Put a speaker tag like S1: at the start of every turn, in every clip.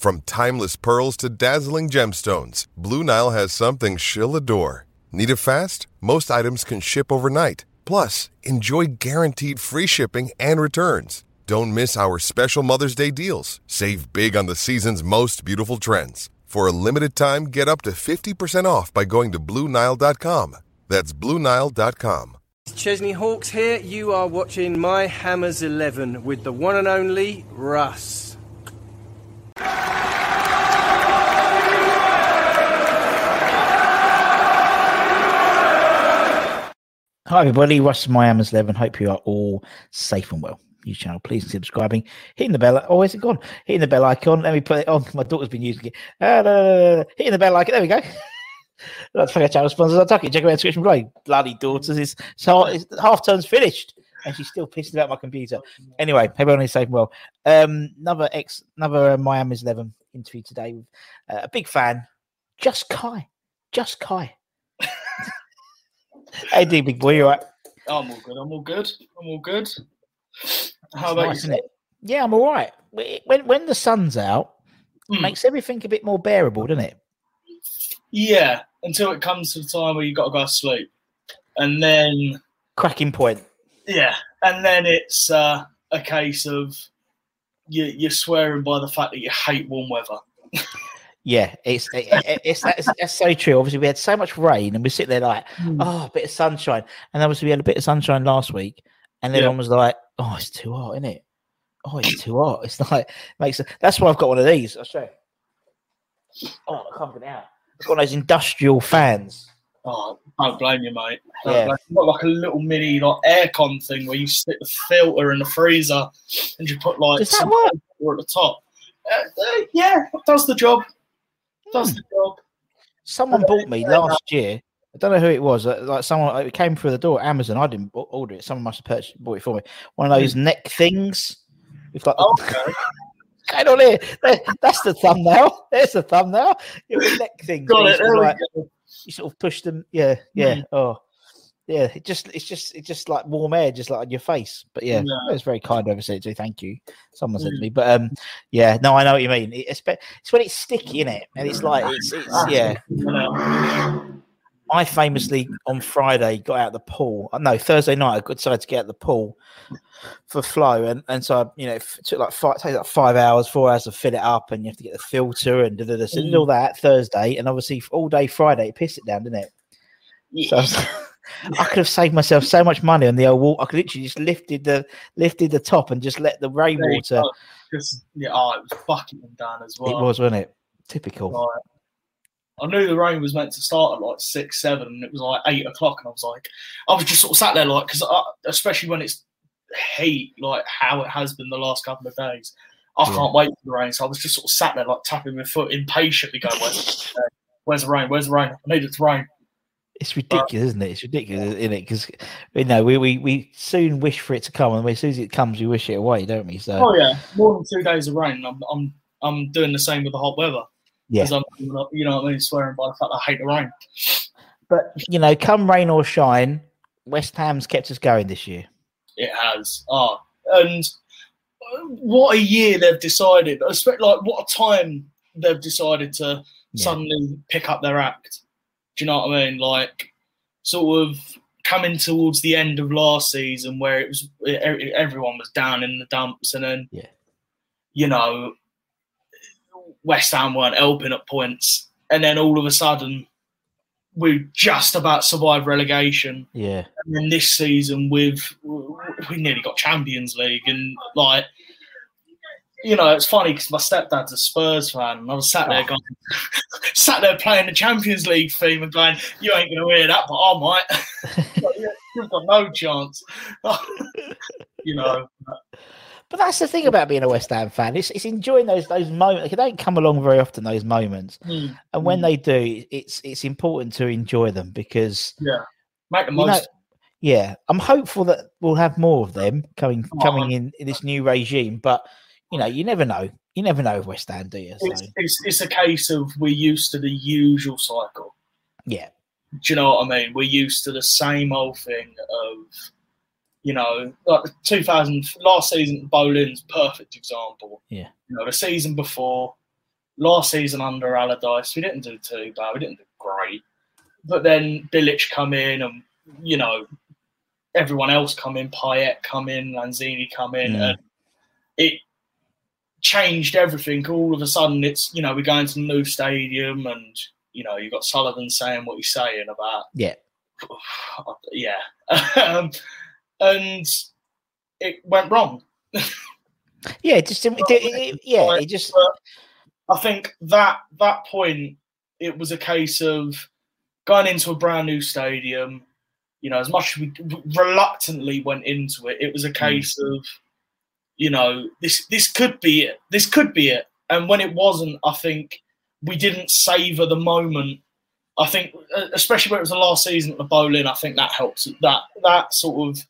S1: From timeless pearls to dazzling gemstones, Blue Nile has something she'll adore. Need it fast? Most items can ship overnight. Plus, enjoy guaranteed free shipping and returns. Don't miss our special Mother's Day deals. Save big on the season's most beautiful trends. For a limited time, get up to 50% off by going to BlueNile.com. That's BlueNile.com.
S2: Chesney Hawks here. You are watching My Hammers 11 with the one and only Russ.
S3: Hi, everybody. Russ from Miami's 11. Hope you are all safe and well. New channel, please subscribing. Hitting the bell. Oh, is it gone? Hitting the bell icon. Let me put it on. My daughter's been using it. Uh, no, no, no. Hitting the bell icon. There we go. That's for our channel sponsors. I'll tuck it. Check out the description below. Bloody daughters. It's, so it's, half turn's finished. And she's still pissing about my computer. Anyway, everyone is safe and well. Um, another ex, another uh, Miami's 11 interview today with uh, a big fan, Just Kai. Just Kai. hey, D, big boy, you all right?
S4: I'm all good. I'm all good. I'm all good. How
S3: It's
S4: about
S3: nice,
S4: you?
S3: isn't it? Yeah, I'm all right. When when the sun's out,
S4: Hmm.
S3: makes everything a bit more bearable, doesn't it?
S4: Yeah, until it comes to the time where you've got to go to sleep, and then
S3: Cracking point.
S4: Yeah, and then it's uh, a case of you, you're swearing by the fact that you hate warm weather.
S3: Yeah, it's it, it- it's, that's, that's so true. Obviously, we had so much rain, and we sit there like, oh, a bit of sunshine, and obviously we had a bit of sunshine last week, and
S4: Yeah.
S3: everyone was like, oh, it's too hot, isn't it? Oh, it's too hot. It's like makes. That's why I've got one of these. I'll show you. Oh, I can't get it out. It's got one of those industrial fans.
S4: Oh, don't blame you, mate. Don't
S3: Yeah.
S4: blame- You've got like a little mini like aircon thing where you stick the filter in the freezer and you put like
S3: Does that work?
S4: at the top. Uh, uh, yeah, does the job. Does the job.
S3: Someone bought me last year. I don't know who it was. uh, Like someone, it came through the door. Amazon. I didn't order it. Someone must have purchased, bought it for me. One of those neck things. With like,
S4: Oh, okay.
S3: Going on here. That's the thumbnail. There's the thumbnail. With neck things.
S4: Got it.
S3: You,
S4: There
S3: sort of
S4: we
S3: like. You sort of push them. Yeah, yeah. Hmm. Oh, yeah. It just, it's just, it's just like warm air, just like on your face. But yeah,
S4: Yeah.
S3: it's very kind of her to Thank you. Someone said to hmm. me. But um, yeah. No, I know what you mean. It- It's, it's when it's sticky in it, and it's like, it's, it's
S4: ah, yeah.
S3: I famously on Friday got out of the pool. uh, No, Thursday night I decided to get out of the pool for flow, and and so I, you know it took like five, it takes like five hours, four hours to fill it up, and you have to get the filter and da, da, da, so I all that Thursday, and obviously all day Friday it pissed it down, didn't it? So I, could have saved myself so much money on the old wall. I could literally just lifted the lifted the top and just let the rainwater.
S4: yeah, oh, it was fucking done as well.
S3: It was, wasn't it? Typical.
S4: Like, I knew the rain was meant to start at like six, seven, and it was like eight o'clock, and I was like, I was just sort of sat there like, because especially when it's heat, like how it has been the last couple of days, I
S3: Yeah.
S4: can't wait for the rain. So I was just sort of sat there like tapping my foot impatiently, going, "Where's, uh, where's the rain? Where's the rain? I need it to rain."
S3: It's ridiculous, isn't it? It's ridiculous, isn't it? Because you know we, we we soon wish for it to come, and as soon as it comes, we wish it away, don't we? So
S4: Oh yeah, more than two days of rain. I'm I'm I'm doing the same with the hot weather.
S3: Yeah.
S4: I'm you know what I mean, swearing by the fact I hate the rain.
S3: But you know, come rain or shine, West Ham's kept us going this year.
S4: It has. Ah, and uh, what a year they've decided. espe- Like what a time they've decided to
S3: Yeah.
S4: suddenly pick up their act. Do you know what I mean? Like sort of coming towards the end of last season where it was everyone was down in the dumps, and then
S3: Yeah.
S4: you know West Ham weren't helping at points, and then all of a sudden we just about survived relegation.
S3: Yeah.
S4: And then this season, we've we nearly got Champions League, and like, you know, it's funny because my stepdad's a Spurs fan, and I was sat there oh. going, sat there playing the Champions League theme and going, "You ain't gonna hear that, but I might." You've got no chance, you know.
S3: But that's the thing about being a West Ham fan. It's, it's enjoying those those moments. They don't come along very often. Those moments,
S4: Mm,
S3: and when
S4: mm.
S3: they do, it's it's important to enjoy them because
S4: yeah, make the
S3: you know,
S4: most.
S3: yeah, I'm hopeful that we'll have more of them coming
S4: Oh,
S3: coming in, in this new regime. But you know, you never know. You never know with West Ham, do you? So,
S4: it's, it's it's a case of we're used to the usual cycle.
S3: yeah,
S4: Do you know what I mean? We're used to the same old thing of, you know, like the 2000 last season, Boleyn's perfect example.
S3: Yeah.
S4: You know, the season before, last season under Allardyce, we didn't do too bad. We didn't do great. But then Bilic come in and, you know, everyone else come in, Payet come in, Lanzini come in, and it changed everything. All of a sudden, it's, you know, we go into the new stadium and, you know, you've got Sullivan saying what he's saying about
S3: yeah,
S4: yeah. um, and it went wrong.
S3: yeah. it Just it, it- yeah, it just
S4: But I think that that point, it was a case of going into a brand new stadium. You know, as much as we reluctantly went into it, it was a mm. case of, you know, this this could be it. This could be it. And when it wasn't, I think we didn't savor the moment. I think, especially when it was the last season at the Boleyn, I think that helps. That that sort of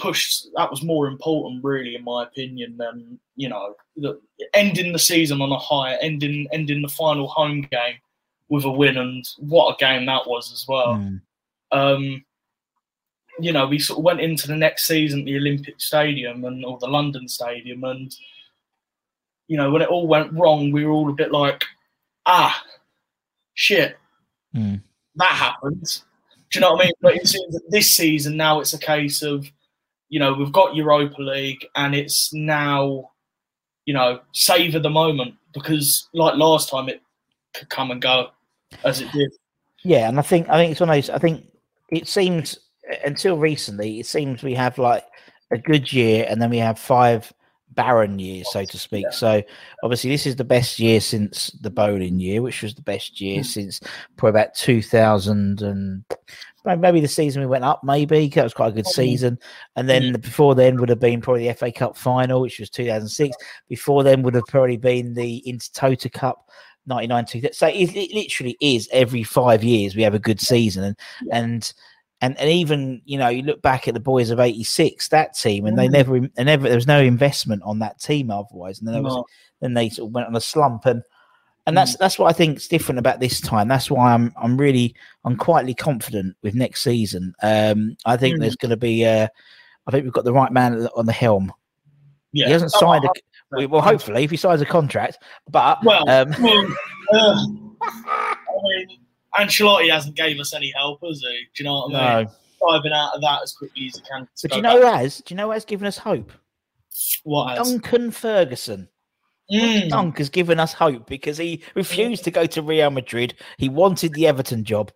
S4: push that was more important, really, in my opinion, than you know, the, ending the season on a high, ending ending the final home game with a win, and what a game that was as well.
S3: mm,
S4: Um, you know, we sort of went into the next season, the Olympic Stadium and or the London Stadium, and you know, when it all went wrong, we were all a bit like, ah, shit,
S3: mm,
S4: that happened. Do you know what I mean? But it seems that this season now it's a case of, you know, we've got Europa League and it's now, you know, savour the moment because like last time it could come and go as it did.
S3: yeah. And I think I think it's one of those. I think it seems until recently, it seems we have like a good year, and then we have five barren years, so to speak. So obviously, this is the best year since the Boleyn year, which was the best year
S4: Mm.
S3: since probably about two thousand and maybe the season we went up. Maybe that was quite a good season, and then before then would have been probably the FA Cup final, which was two thousand six. Before then would have probably been the Intertoto Cup. 99 2000. so it, it literally is every five years we have a good season and and and, and even you know you look back at the boys of 86 that team and they
S4: Mm.
S3: never they never there was no investment on that team otherwise and then there was then they sort of went on a slump and and that's that's what I think is different about this time. That's why I'm I'm really I'm quietly confident with next season. Um, I think
S4: Mm.
S3: there's going to be uh, I think we've got the right man on the helm.
S4: Yeah.
S3: He hasn't
S4: Oh,
S3: signed a
S4: I-
S3: well, hopefully if he signs a contract, but
S4: Well,
S3: um,
S4: well, uh, I mean, Ancelotti hasn't gave us any help, has he? Do you know what I mean?
S3: no.
S4: Diving out of that as quickly as he can.
S3: But do you know
S4: back.
S3: has? Do you know who has given us hope?
S4: what has?
S3: Duncan Ferguson.
S4: Mm.
S3: Dunk has given us hope because he refused to go to Real Madrid. He wanted the Everton job.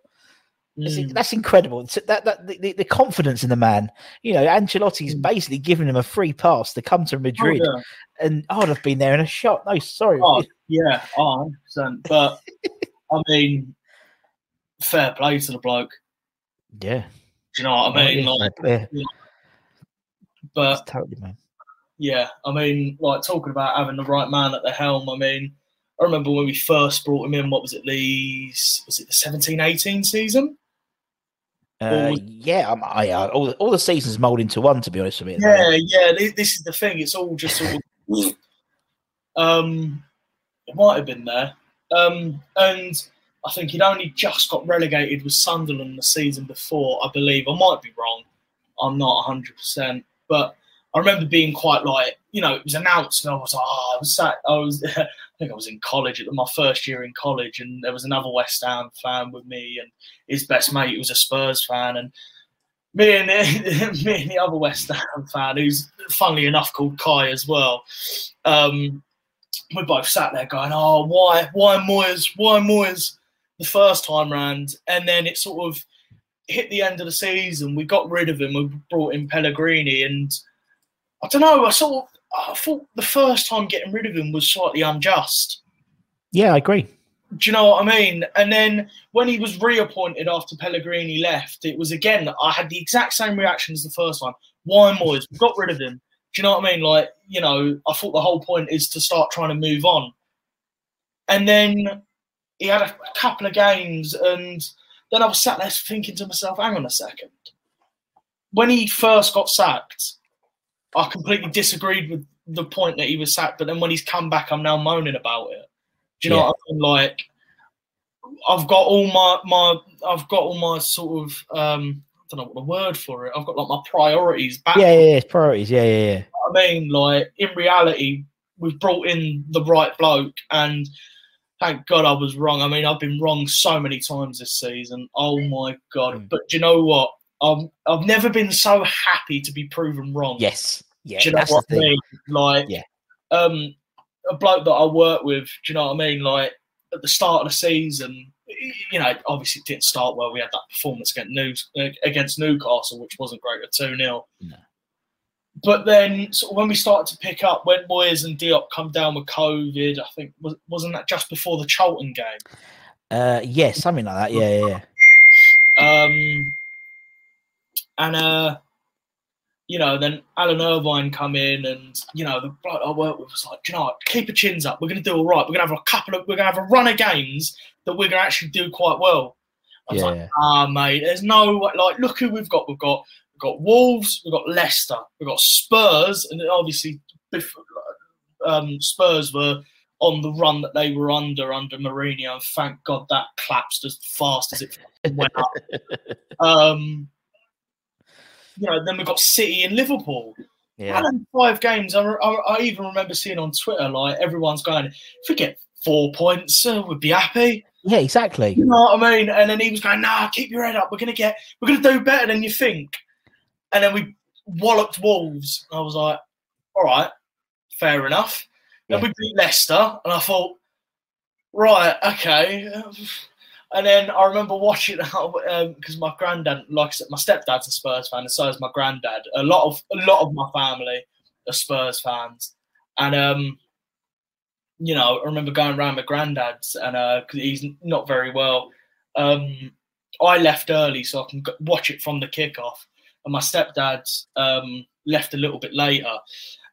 S3: That's,
S4: Mm.
S3: that's incredible. That, that the, the confidence in the man. You know, Ancelotti's
S4: Mm.
S3: basically given him a free pass to come to
S4: Oh,
S3: Madrid,
S4: yeah.
S3: and I'd have been there in a shot. No, sorry.
S4: Oh, yeah, oh, 100%. But I mean, fair play to the bloke.
S3: yeah,
S4: Do you know what I mean?
S3: yeah,
S4: Like,
S3: yeah,
S4: but
S3: it's totally man.
S4: Yeah, I mean, like talking about having the right man at the helm. I mean, I remember when we first brought him in. What was it? Lee's was it the 17-18 season?
S3: Uh,
S4: was-
S3: yeah, I'm, I, uh, all, the- all the seasons mold into one. To be honest with you,
S4: Yeah, yeah. This, this is the thing. It's all just sort of. um, it might have been there. Um, and I think he'd only just got relegated with Sunderland the season before, I believe. I might be wrong. I'm not 100%. But I remember being quite like, you know, it was announced and I was like, oh, I was sat, I was, I think I was in college, at my first year in college, and there was another West Ham fan with me, and his best mate was a Spurs fan. And me and me and the other West Ham fan, who's funnily enough called Kai as well. Um, we both sat there going, "Oh, why, why Moyes, why Moyes?" The first time round, and then it sort of hit the end of the season. We got rid of him. We brought in Pellegrini, and I don't know. I sort of I thought the first time getting rid of him was slightly unjust.
S3: Yeah, I agree.
S4: Do you know what I mean? And then when he was reappointed after Pellegrini left, it was again, I had the exact same reaction as the first time. Why Moyes? We got rid of him. Do you know what I mean? Like, you know, I thought the whole point is to start trying to move on. And then he had a couple of games, and then I was sat there thinking to myself, hang on a second. When he first got sacked, I completely disagreed with the point that he was sacked, but then when he's come back, I'm now moaning about it. Do you know
S3: Yeah.
S4: what I mean? Like, I've got all my my I've got all my sort of um I don't know what the word for it. I've got like my priorities back.
S3: Yeah, yeah, yeah. Priorities. Yeah, yeah, yeah.
S4: I mean, like in reality, we've brought in the right bloke, and thank God I was wrong. I mean, I've been wrong so many times this season. Oh my God!
S3: Mm.
S4: But do you know what? I've I've never been so happy to be proven wrong.
S3: Yes. Yeah.
S4: Do you know
S3: that's
S4: what
S3: the
S4: I
S3: thing.
S4: mean? Like,
S3: Yeah.
S4: um, a bloke that I work with. Do you know what I mean? Like at the start of the season, you know, obviously it didn't start well. We had that performance against News against Newcastle, which wasn't great at two 0
S3: No.
S4: But then, sort of when we started to pick up, when Moyes and Diop come down with COVID, I think was, wasn't that just before the Charlton game?
S3: Uh, yeah, something like that. Yeah, yeah, yeah.
S4: Um, and uh, you know, then Alan Irvine come in, and you know, the bloke I work with was like, "Do you know, what? keep your chins up. We're going to do all right. We're going to have a couple of, we're going to have a run of games that we're going to actually do quite well." I was
S3: Yeah.
S4: like, "Ah, mate, there's no like, look who we've got. We've got we've got Wolves, we've got Leicester, we've got Spurs, and obviously, um, Spurs were." On the run that they were under under Mourinho, and thank God that collapsed as fast as it went up. Um, you know, then we've got City and Liverpool.
S3: Yeah.
S4: And five games, I, I, I even remember seeing on Twitter like everyone's going, if we get four points, uh, we'd be happy.
S3: Yeah, exactly.
S4: You know what I mean? And then he was going, nah, keep your head up. We're gonna get, we're gonna do better than you think. And then we walloped Wolves. I was like, all right, fair enough. Then
S3: Yeah.
S4: we beat Leicester, and I thought, right, okay. And then I remember watching it because my granddad, like I said, my stepdad's a Spurs fan, and so is my granddad. A lot of a lot of my family are Spurs fans, and um, you know, I remember going around my granddad's, and uh, he's not very well. Um, I left early so I can watch it from the kickoff, and my stepdad's um, left a little bit later.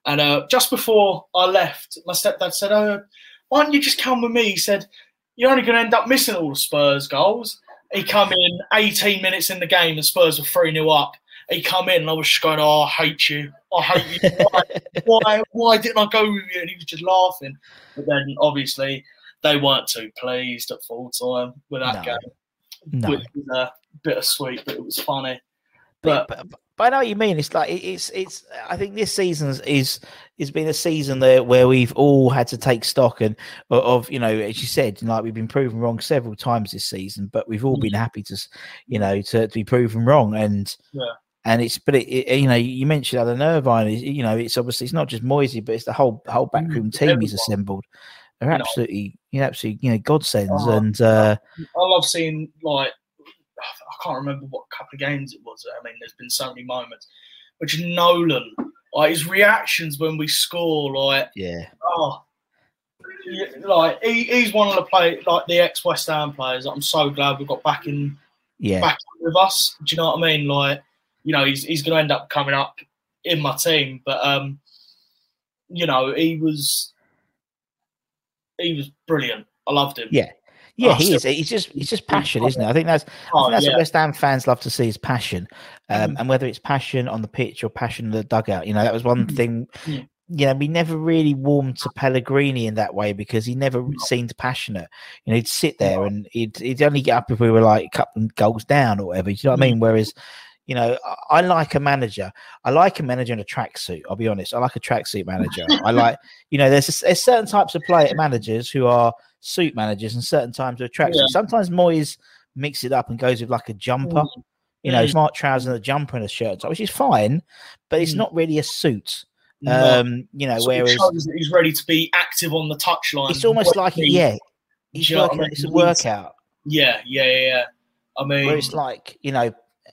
S4: And uh, just before I left, my stepdad said, "Oh, why don't you just come with me?" He said, "You're only going to end up missing all the Spurs goals." He come in 18 minutes in the game, and Spurs were 3 0 up. He come in, and I was just going, "Oh, I hate you! I hate you! Why, why, why didn't I go with you?" And he was just laughing. But then, obviously, they weren't too pleased at full time with that
S3: No.
S4: game,
S3: No.
S4: which was uh, bittersweet, but it was funny.
S3: But,
S4: But,
S3: but, but I know what you mean. It's like it- it's it's. I think this season is has been a season there where we've all had to take stock and of, you know, as you said, like we've been proven wrong several times this season, but we've all been mm. happy to, you know, to, to be proven wrong. And
S4: Yeah.
S3: and it's but it, it, you know, you mentioned Alan Irvine. You know, it's obviously it's not just Moyesy, but it's the whole whole backroom mm. team he's assembled. They're absolutely, you know, absolutely, you know, godsends.
S4: Oh,
S3: and uh,
S4: I love seeing like I can't remember what couple of games it was. I mean, there's been so many moments. Which Nolan, like his reactions when we score, like
S3: yeah,
S4: oh, like he, he's one of the play like the ex West Ham players. I'm so glad we got back in
S3: yeah,
S4: back with us. Do you know what I mean? Like, you know, he's he's going to end up coming up in my team, but um, you know, he was he was brilliant. I loved him.
S3: Yeah. Yeah,
S4: Oh,
S3: he is. He's just he's just passion, isn't it? I think that's I
S4: Oh,
S3: think that's what West Ham fans love to see is passion, um,
S4: Mhm.
S3: and whether it's passion on the pitch or passion in the dugout. You know, that was one
S4: Mhm.
S3: thing. You know, we never really warmed to Pellegrini in that way because he never seemed passionate. You know, he'd sit there and he'd he'd only get up if we were like a couple of goals down or whatever. Do you know what I
S4: Mm.
S3: mean? Whereas, you know, I, I like a manager. I like a manager in a tracksuit. I'll be honest. I like a tracksuit manager. I like, you know, there's there's certain types of player managers who are suit managers and certain times of tracksuit.
S4: Yeah.
S3: Sometimes Moyes mix it up and goes with like a jumper.
S4: Mm.
S3: You know,
S4: Mm.
S3: smart trousers and a jumper and a shirt, which is fine, but it's
S4: Mm.
S3: not really a suit.
S4: No.
S3: Um, you know,
S4: of
S3: whereas
S4: he's ready to be active on the touchline.
S3: it's almost like
S4: working-
S3: yeah, he's
S4: Do you know what I
S3: working.
S4: mean?
S3: It's a workout.
S4: Yeah, yeah, yeah. yeah. I mean,
S3: Where it's like you know,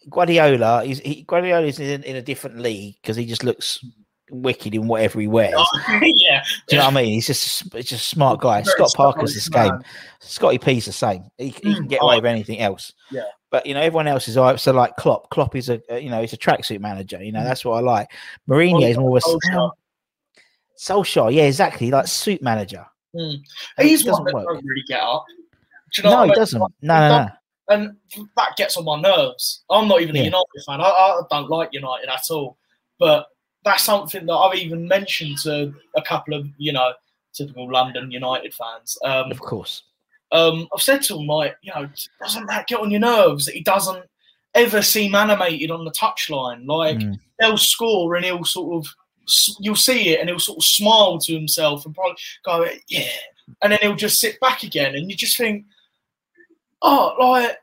S3: Guardiola. He's he, Guardiola is in, in a different league because he just looks wicked in whatever he wears.
S4: yeah.
S3: Do you know what I mean? He's just he's just a smart guy.
S4: Very
S3: Scott Parker's the same. Scotty P's the same. He, he can
S4: Mm,
S3: get
S4: oh,
S3: away with anything else.
S4: Yeah.
S3: But you know, everyone else is all right. So like Klopp, Klopp is a, you know he's a tracksuit manager. You know that's what I like. Mourinho is more of a
S4: Solskjaer.
S3: Solskjaer. Yeah, exactly. Like suit manager.
S4: Mm. He's one
S3: doesn't
S4: that
S3: work.
S4: don't really get up. Do you know
S3: No,
S4: I
S3: he
S4: mean?
S3: doesn't. No, no, no.
S4: And that gets on my nerves. I'm not even
S3: Yeah.
S4: a United fan. I, I don't like United at all. But that's something that I've even mentioned to a couple of, you know, typical London United fans. Um,
S3: Of course.
S4: um, I've said to him, like, you know, doesn't that get on your nerves that he doesn't ever seem animated on the touchline? Like,
S3: Mm.
S4: they'll score and he'll sort of, you'll see it and he'll sort of smile to himself and probably go, yeah. And then he'll just sit back again. And you just think, oh, like,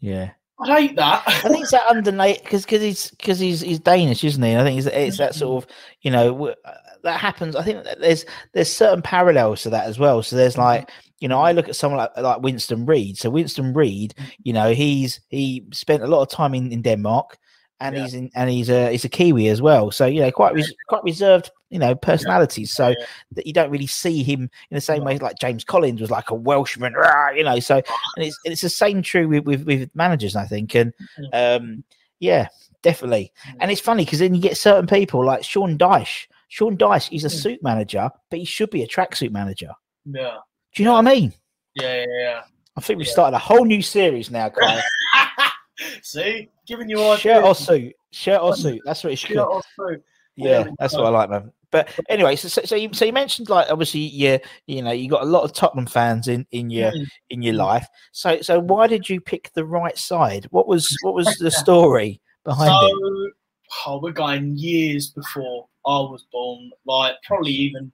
S3: Yeah.
S4: I hate that.
S3: I think it's that underneath because because he's because he's he's Danish, isn't he? I think it's, it's that sort of you know that happens. I think that there's there's certain parallels to that as well. So there's mm-hmm. like you know I look at someone like like Winston Reid. So Winston Reid, mm-hmm. you know he's he spent a lot of time in, in Denmark, and
S4: Yeah.
S3: he's in and he's a he's a Kiwi as well. So you know quite res- quite reserved you know personalities. So
S4: Yeah.
S3: that you don't really see him in the same way like James Collins was like a Welshman, rah, you know. So and it's it's the same true with with, with managers, I think, and mm-hmm. um, yeah, definitely. Mm-hmm. And it's funny because then you get certain people like Sean Dyche. Sean Dyche, he's a mm. suit manager, but he should be a tracksuit manager.
S4: Yeah.
S3: Do you know what I mean?
S4: Yeah, yeah,
S3: I think we've
S4: Yeah.
S3: started a whole new series now, Kyle.
S4: yeah. See? Giving you ideas.
S3: Shirt or suit, shirt or suit. That's what it should.
S4: Shirt or suit.
S3: Yeah,
S4: Yeah,
S3: that's what I like, man. But anyway, so so, so, you, so you mentioned like obviously you you know you got a lot of Tottenham fans in in your
S4: Mm.
S3: in your life. So so why did you pick the right side? What was what was the story behind it?
S4: Oh, we're going years before I was born, like probably even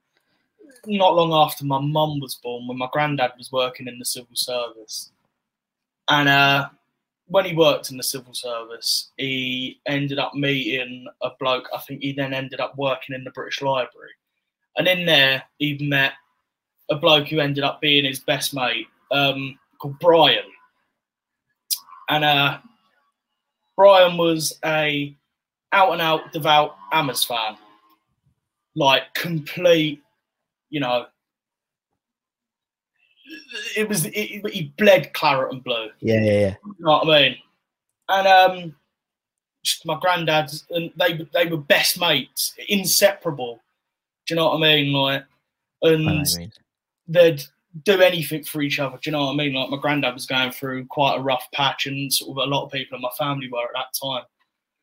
S4: not long after my mum was born, when my granddad was working in the civil service. And uh, when he worked in the civil service, he ended up meeting a bloke. I think he then ended up working in the British Library. And in there, he met a bloke who ended up being his best mate um, called Brian. And uh, Brian was a out and out devout Ammers fan, like complete, you know. It was it, he bled claret and blue.
S3: Yeah, yeah, yeah.
S4: You know what I mean? And um, just my granddad's and they they were best mates, inseparable. Do you know what I mean? Like, and
S3: you mean.
S4: they'd do anything for each other. Do you know what I mean? Like my granddad was going through quite a rough patch, and sort of a lot of people in my family were at that time.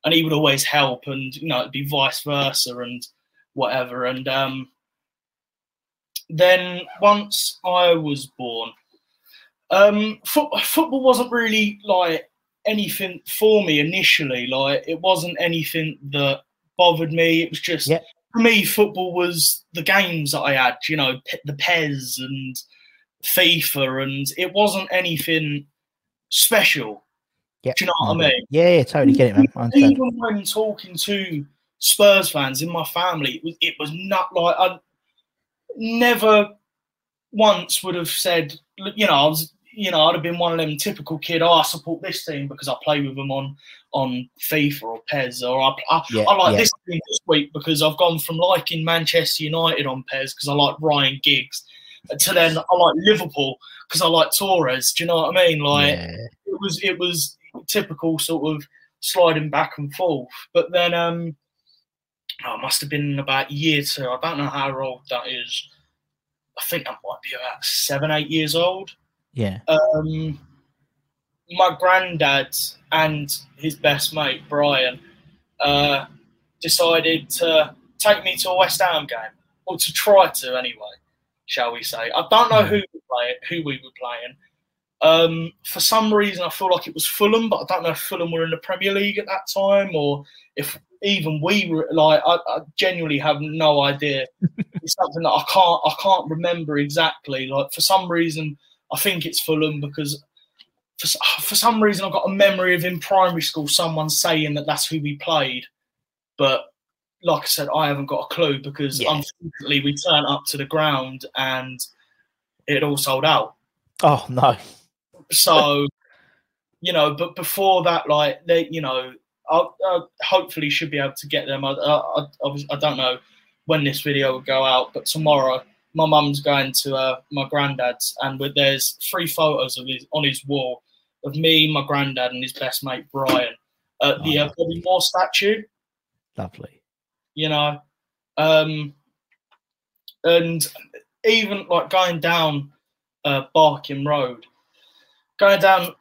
S4: And he would always help, and you know, it'd be vice versa, and whatever. And um, then once I was born, um, foot, football wasn't really like anything for me initially. Like it wasn't anything that bothered me. It was just
S3: Yep.
S4: for me, football was the games that I had. You know, Pe- the PES and FIFA, and it wasn't anything special.
S3: Yeah,
S4: Do you know what I mean?
S3: Yeah, yeah, totally get it, man.
S4: Even when talking to Spurs fans in my family, it was, it was not like I never once would have said, you know, I was, you know, I'd have been one of them typical kid. Oh, I support this team because I play with them on on FIFA or PES, or I, I,
S3: Yeah,
S4: I like
S3: yeah.
S4: this team this week because I've gone from liking Manchester United on PES because I like Ryan Giggs, to then I like Liverpool because I like Torres. Do you know what I mean? Like
S3: Yeah.
S4: it was it was typical sort of sliding back and forth. But then um oh, it must have been about year two. I don't know how old that is. I think that might be about seven, eight years old.
S3: Yeah.
S4: Um my granddad and his best mate, Brian, uh, decided to take me to a West Ham game. Or to try to anyway, shall we say. I don't know who we play who we were playing. Um, for some reason, I feel like it was Fulham, but I don't know if Fulham were in the Premier League at that time or if even we were. Like, I, I genuinely have no idea. it's something that I can't, I can't remember exactly. Like, for some reason, I think it's Fulham because for, for some reason, I've got a memory of in primary school someone saying that that's who we played. But like I said, I haven't got a clue because
S3: Yeah.
S4: unfortunately we turned up to the ground and it all sold out.
S3: Oh no.
S4: So, you know, but before that, like they, you know, I, I hopefully should be able to get them. I, I, I, I don't know when this video will go out, but tomorrow my mum's going to uh, my granddad's, and with, there's three photos of his on his wall of me, my granddad, and his best mate Brian at the
S3: Oh,
S4: uh, Bobby Moore statue
S3: Lovely.
S4: you know. Um, and even like going down uh, Barking Road, going down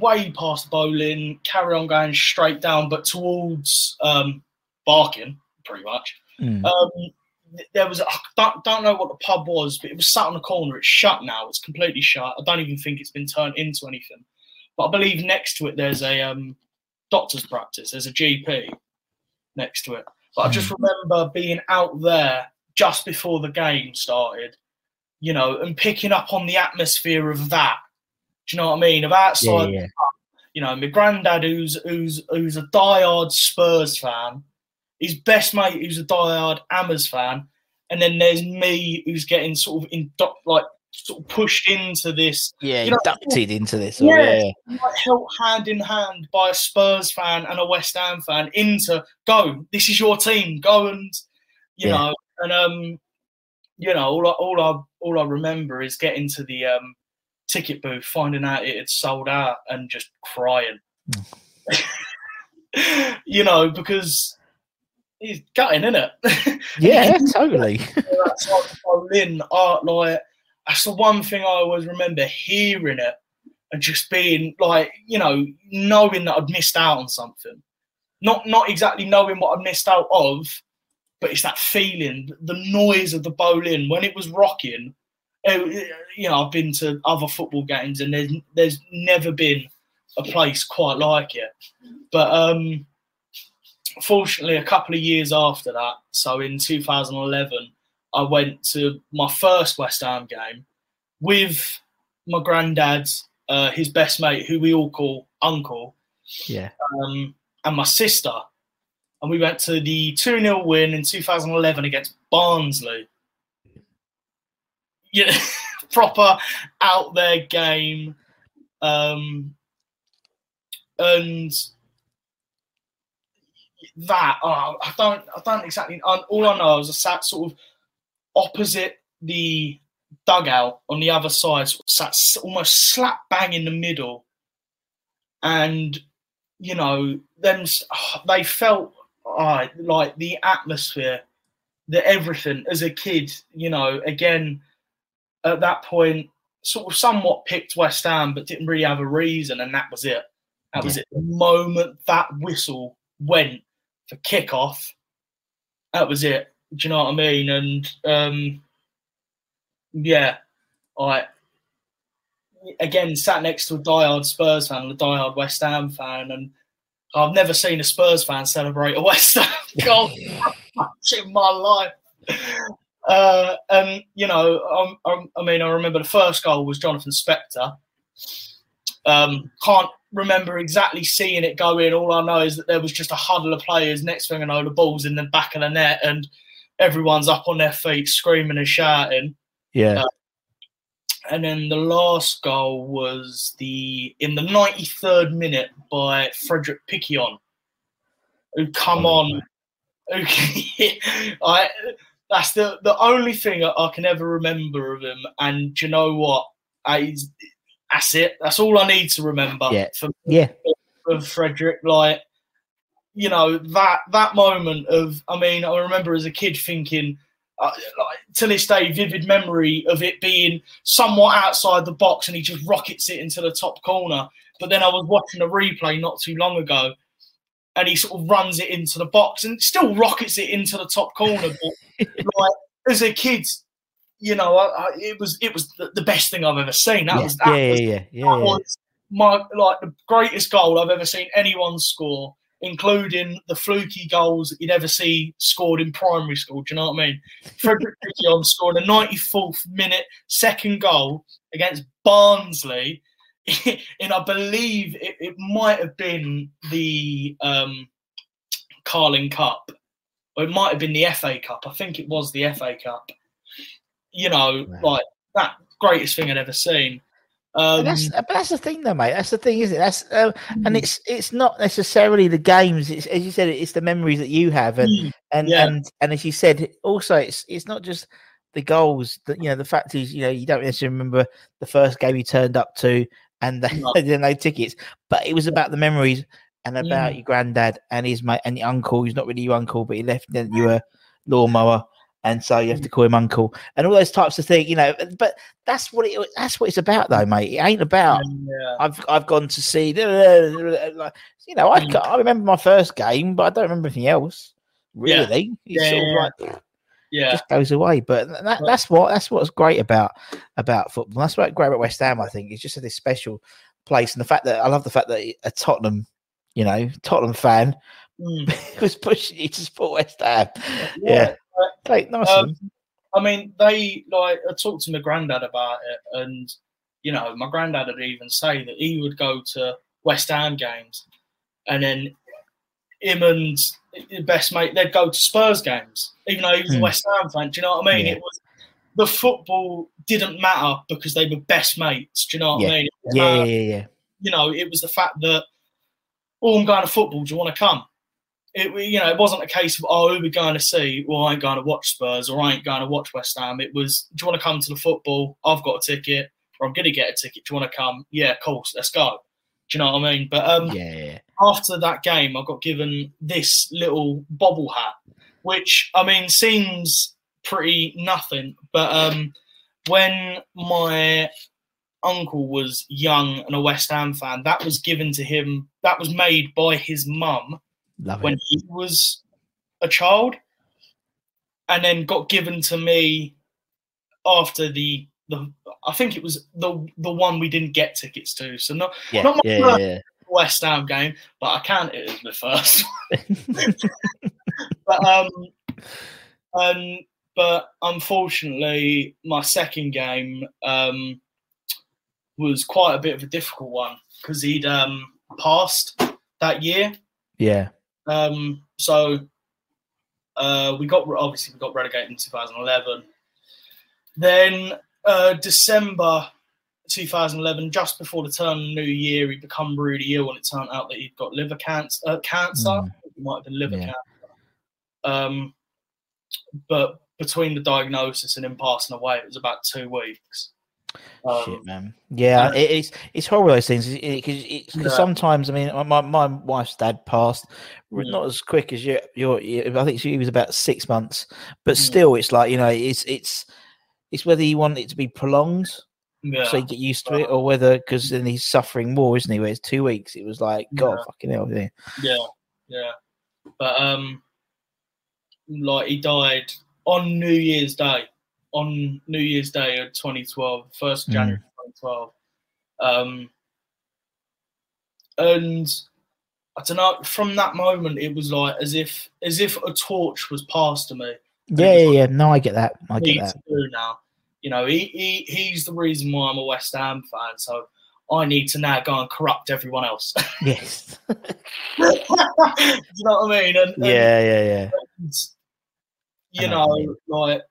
S4: way past Boleyn, carry on going straight down, but towards um, Barking, pretty much.
S3: Mm.
S4: Um, there was, I don't, don't know what the pub was, but it was sat on the corner. It's shut now. It's completely shut. I don't even think it's been turned into anything. But I believe next to it there's a um, doctor's practice. There's a GP next to it. But I just remember being out there just before the game started, you know, and picking up on the atmosphere of that. Do you know what I mean? Of
S3: Yeah,
S4: outside,
S3: yeah,
S4: you know, my granddad who's who's who's a diehard Spurs fan, his best mate who's a diehard Ammers fan, and then there's me who's getting sort of in like sort of pushed into this
S3: yeah.
S4: You know-
S3: inducted into this. Oh,
S4: Yeah.
S3: yeah.
S4: like held hand in hand by a Spurs fan and a West Ham fan into go. This is your team. Go and you
S3: Yeah.
S4: know and um you know all I, all I all I remember is getting to the um ticket booth, finding out it had sold out, and just crying. you know because he's gutting, isn't it?
S3: Yeah, totally.
S4: that's like art like that's the one thing I always remember hearing it and just being like, you know, knowing that I'd missed out on something. Not not exactly knowing what I'd missed out of, but it's that feeling, the noise of the Boleyn when it was rocking. Eh, You know, I've been to other football games and there's there's never been a place quite like it. But um fortunately a couple of years after that, so in 2011, I went to my first West Ham game with my granddad, uh, his best mate, who we all call Uncle,
S3: Yeah.
S4: um, and my sister. And we went to the 2 0 win in 2011 against Barnsley. Yeah, proper out there game. Um, and that oh, I don't I don't exactly all I know is I sat sort of opposite the dugout on the other side, sort of sat almost slap bang in the middle, and you know them oh, they felt oh, like the atmosphere, the everything as a kid. You know, again at that point, sort of somewhat picked West Ham, but didn't really have a reason, and that was it. That was it. The moment that whistle went for kickoff, that was it. Do you know what I mean? And um, yeah, I again sat next to a diehard Spurs fan and a diehard West Ham fan, and I've never seen a Spurs fan celebrate a West Ham goal in my life. Uh, and you know, um, um, I mean, I remember the first goal was Jonathan Spector. Um, can't remember exactly seeing it go in. All I know is that there was just a huddle of players. Next thing I know, the ball's in the back of the net, and everyone's up on their feet, screaming and shouting.
S3: Yeah.
S4: Uh, And then the last goal was the in the 93rd minute by Frédéric Piquionne, who come
S3: Oh,
S4: on. Who, I, that's the the only thing I, I can ever remember of him. And do you know what? I, that's it. That's all I need to remember
S3: Yeah.
S4: for
S3: Yeah.
S4: of Frédéric. Like, you know, that that moment of, I mean, I remember as a kid thinking, uh, like to this day, vivid memory of it being somewhat outside the box, and he just rockets it into the top corner. But then I was watching a replay not too long ago, and he sort of runs it into the box and still rockets it into the top corner. But like as a kid, you know, I, I, it was it was the, the best thing I've ever seen. That
S3: yeah.
S4: was that
S3: yeah,
S4: was
S3: yeah, yeah, yeah,
S4: that
S3: yeah.
S4: was my like the greatest goal I've ever seen anyone score, including the fluky goals that you'd ever see scored in primary school. Do you know what I mean? Frédéric Piquionne scored a 94th minute second goal against Barnsley in I believe it, it might have been the um, Carling Cup, or it might have been the FA Cup. I think it was the FA Cup. You know,
S3: Wow.
S4: like that greatest thing I'd ever seen. Um,
S3: that's but that's the thing, though, mate. That's the thing, isn't it? That's uh, and it's it's not necessarily the games. It's as you said, it's the memories that you have, and
S4: Mm,
S3: and
S4: yeah.
S3: and and as you said, also it's it's not just the goals. That you know, the fact is, you know, you don't necessarily remember the first game you turned up to, and they
S4: No.
S3: didn't no tickets, but it was about the memories and about
S4: Mm.
S3: your granddad and his mate and your uncle. He's not really your uncle, but he left then you a lawnmower. And so you have to call him uncle, and all those types of things, you know. But that's what it. That's what it's about, though, mate. It ain't about
S4: yeah.
S3: I've I've gone to see you know I
S4: Mm.
S3: I remember my first game, but I don't remember anything else.
S4: Yeah.
S3: Really, it's
S4: Yeah,
S3: sort
S4: yeah,
S3: of like
S4: yeah.
S3: just goes away. But that, that's what that's what's great about about football. That's what great about West Ham. I think it's just this special place, and the fact that I love the fact that a Tottenham, you know, Tottenham fan
S4: Mm.
S3: was pushing you to support West Ham. Yeah, great, nice.
S4: Um. I mean, they like I talked to my granddad about it, and you know, my granddad would even say that he would go to West Ham games, and then him and his best mate they'd go to Spurs games, even though he was a
S3: Hmm.
S4: West Ham fan. Do you know what I mean?
S3: Yeah.
S4: It was the football didn't matter because they were best mates. Do you know what
S3: Yeah.
S4: I mean?
S3: Yeah, yeah, yeah, yeah.
S4: you know, it was the fact that, oh, I'm going to football. Do you want to come? It, you know, it wasn't a case of, oh, who are going to see? Well, I ain't going to watch Spurs or I ain't going to watch West Ham. It was, do you want to come to the football? I've got a ticket or I'm going to get a ticket. Do you want to come? Yeah, of course, Let's go. Do you know what I mean? But um,
S3: yeah, yeah.
S4: After that game, I got given this little bobble hat, which I mean seems pretty nothing. But um, when my uncle was young and a West Ham fan, that was given to him. That was made by his mum
S3: Love
S4: when
S3: it.
S4: he was a child, and then got given to me after the the. I think it was the the one we didn't get tickets to. So not
S3: Yeah,
S4: not my
S3: yeah,
S4: first
S3: yeah.
S4: West Ham game, but I count it as the first. but um, um, but unfortunately, my second game um was quite a bit of a difficult one because he'd um passed that year.
S3: yeah.
S4: Um, so uh, we got obviously we got relegated in 2011. Then uh, December 2011, just before the turn of the new year, he'd become really ill, and it turned out that he'd got liver cancer. Uh, cancer,
S3: Mm.
S4: it might have been liver
S3: Yeah.
S4: cancer. Um, but between the diagnosis and him passing away, it was about two weeks. Um,
S3: Shit, man. Yeah,
S4: um,
S3: it, it's it's horrible those things because
S4: Yeah.
S3: sometimes I mean my my wife's dad passed r-
S4: Mm.
S3: not as quick as you. Your I think he was about six months, but
S4: Mm.
S3: still, it's like you know it's it's it's whether you want it to be prolonged
S4: yeah.
S3: so you get used to it, or whether because then he's suffering more, isn't he? Where it's two weeks, it was like God,
S4: Yeah.
S3: fucking hell, yeah.
S4: Yeah, yeah. But um, like he died on New Year's Day, on New Year's Day of 2012, 1st
S3: Mm.
S4: January 2012. Um, and I don't know. From that moment, it was like as if as if a torch was passed to me.
S3: Yeah, yeah, yeah. No, I get that. I get that.
S4: now. You know, he, he he's the reason why I'm a West Ham fan. So I need to now go and corrupt everyone else.
S3: Yes.
S4: do you know what I mean? And, and
S3: yeah, yeah, yeah.
S4: and, you
S3: know
S4: know, like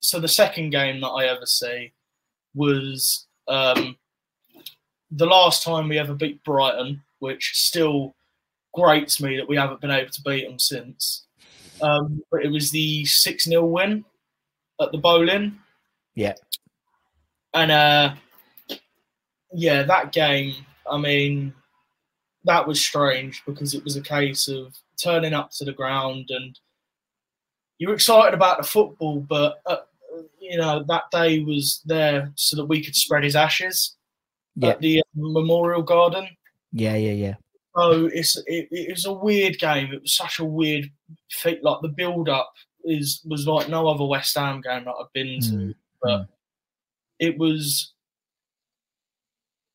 S4: so the second game that I ever see was um, the last time we ever beat Brighton, which still grates me that we haven't been able to beat them since. Um, but it was the six 0 win at the Boleyn,
S3: Yeah.
S4: and uh, yeah, that game. I mean, that was strange because it was a case of turning up to the ground and you were excited about the football, but uh, you know that day was there so that we could spread his ashes
S3: Yeah.
S4: at the uh, memorial garden.
S3: Yeah, yeah, yeah.
S4: So it's it, it was a weird game. It was such a weird feat. Like the build up is was like no other West Ham game that I've been to,
S3: Mm,
S4: but it was.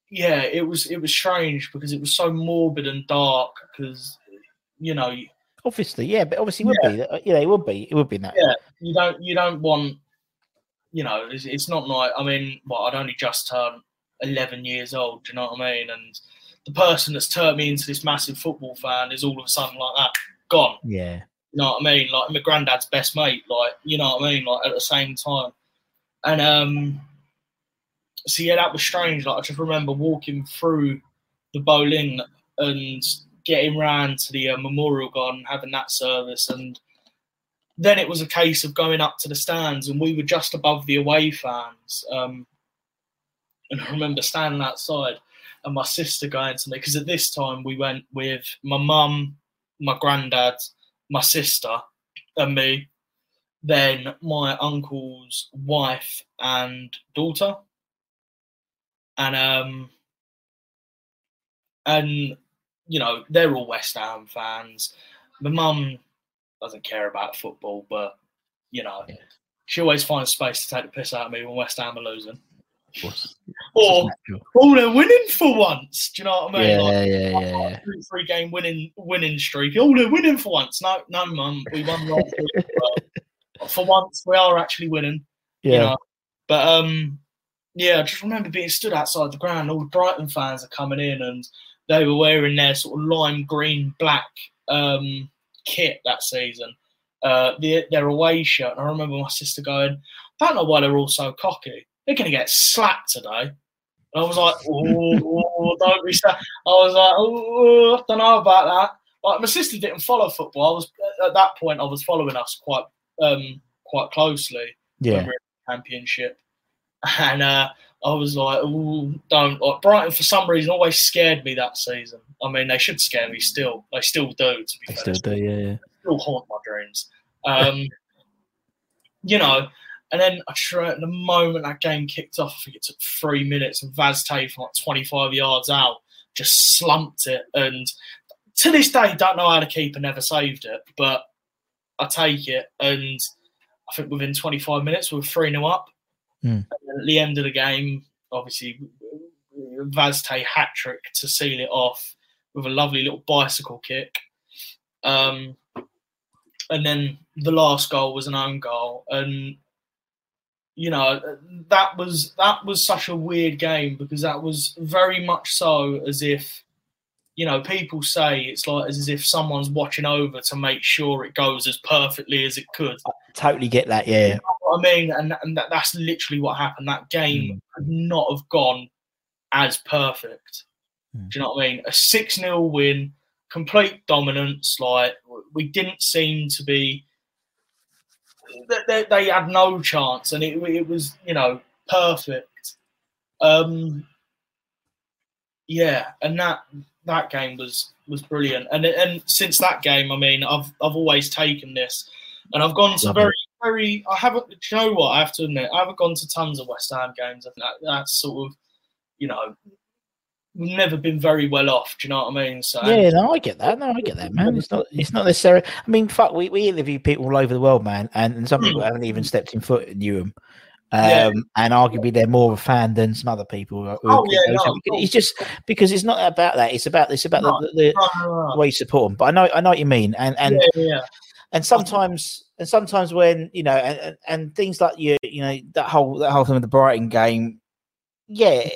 S4: Yeah, it was it was strange because it was so morbid and dark because you know
S3: Obviously, yeah, but obviously it would be. uh, Yeah, it would be. It would be that.
S4: yeah you don't you don't want you know it's, it's not like I mean well I'd only just turned 11 years old. Do you know what I mean? And the person that's turned me into this massive football fan is all of a sudden like that gone.
S3: Yeah.
S4: You know what I mean? Like my granddad's best mate. Like you know what I mean? Like at the same time, and um, so yeah, that was strange. Like I just remember walking through the Boleyn and getting round to the uh, memorial garden, having that service, and then it was a case of going up to the stands, and we were just above the away fans. Um, and I remember standing outside, and my sister going to me because at this time we went with my mum, my granddad, my sister, and me. Then my uncle's wife and daughter, and um, and you know they're all West Ham fans. My mum doesn't care about football, but you know
S3: Yeah.
S4: she always finds space to take the piss out of me when West Ham are losing.
S3: Of course.
S4: Or oh, they're winning for once. Do you know what I mean?
S3: Yeah,
S4: Like,
S3: yeah, yeah, yeah.
S4: three, three game winning winning streak. Oh, they're winning for once. No, no, mum, we won last week. For once, we are actually winning.
S3: Yeah.
S4: You know? But um, yeah, I just remember being stood outside the ground. All the Brighton fans are coming in, and they were wearing their sort of lime green black um kit that season. Uh, the, their away shirt. And I remember my sister going, "I don't know why they're all so cocky. They're going to get slapped today." And I was like, "Oh, don't be sad." I was like, "Oh, I don't know about that." Like my sister didn't follow football. I was at that point. I was following us quite um quite closely
S3: Yeah.
S4: when we were in the championship. And uh, I was like, oh, don't. Like, Brighton, for some reason, always scared me that season. I mean, they should scare me still. They still do, to be
S3: They
S4: fair.
S3: still do, yeah, yeah.
S4: still haunt my dreams. Um, you know, and then I try, the moment that game kicked off, I think it took three minutes, and Vaz Tê from like 25 yards out just slumped it. And to this day, don't know how the keeper never saved it, but I take it. And I think within 25 minutes, we were 3 0 up.
S3: Mm.
S4: At the end of the game, obviously, Vaz Tê hat trick to seal it off with a lovely little bicycle kick. Um, and then the last goal was an own goal, and you know that was that was such a weird game because that was very much so as if you know people say it's like as if someone's watching over to make sure it goes as perfectly as it could.
S3: Totally get that, yeah.
S4: You know I mean, and, and that, that's literally what happened. That game could not have gone as perfect.
S3: Mm.
S4: Do you know what I mean? A 6 0 win, complete dominance. Like, we didn't seem to be. They, they, they had no chance, and it, it was, you know, perfect. Um, yeah, and that that game was was brilliant. And and since that game, I mean, I've I've always taken this, and I've gone to
S3: Love
S4: very very. I haven't. Do you know what? I have to admit, I haven't gone to tons of West Ham games. and that, that's sort of, you know, we've never been very well off. Do you know what I mean? So
S3: Yeah, no, I get that. No, I get that, man. It's not. It's not necessary. I mean, fuck, we, we interview people all over the world, man, and, and some people hmm. haven't even stepped in foot in Newham. Um,
S4: Yeah.
S3: and arguably they're more of a fan than some other people. who-
S4: Oh, yeah, no,
S3: it's just because it's not about that. It's about it's about
S4: No,
S3: the, the,
S4: No,
S3: the way you support them. But I know I know what you mean, and and
S4: yeah, yeah,
S3: and sometimes and sometimes when you know and, and- and things like you you know that whole that whole thing with the Brighton game, yeah,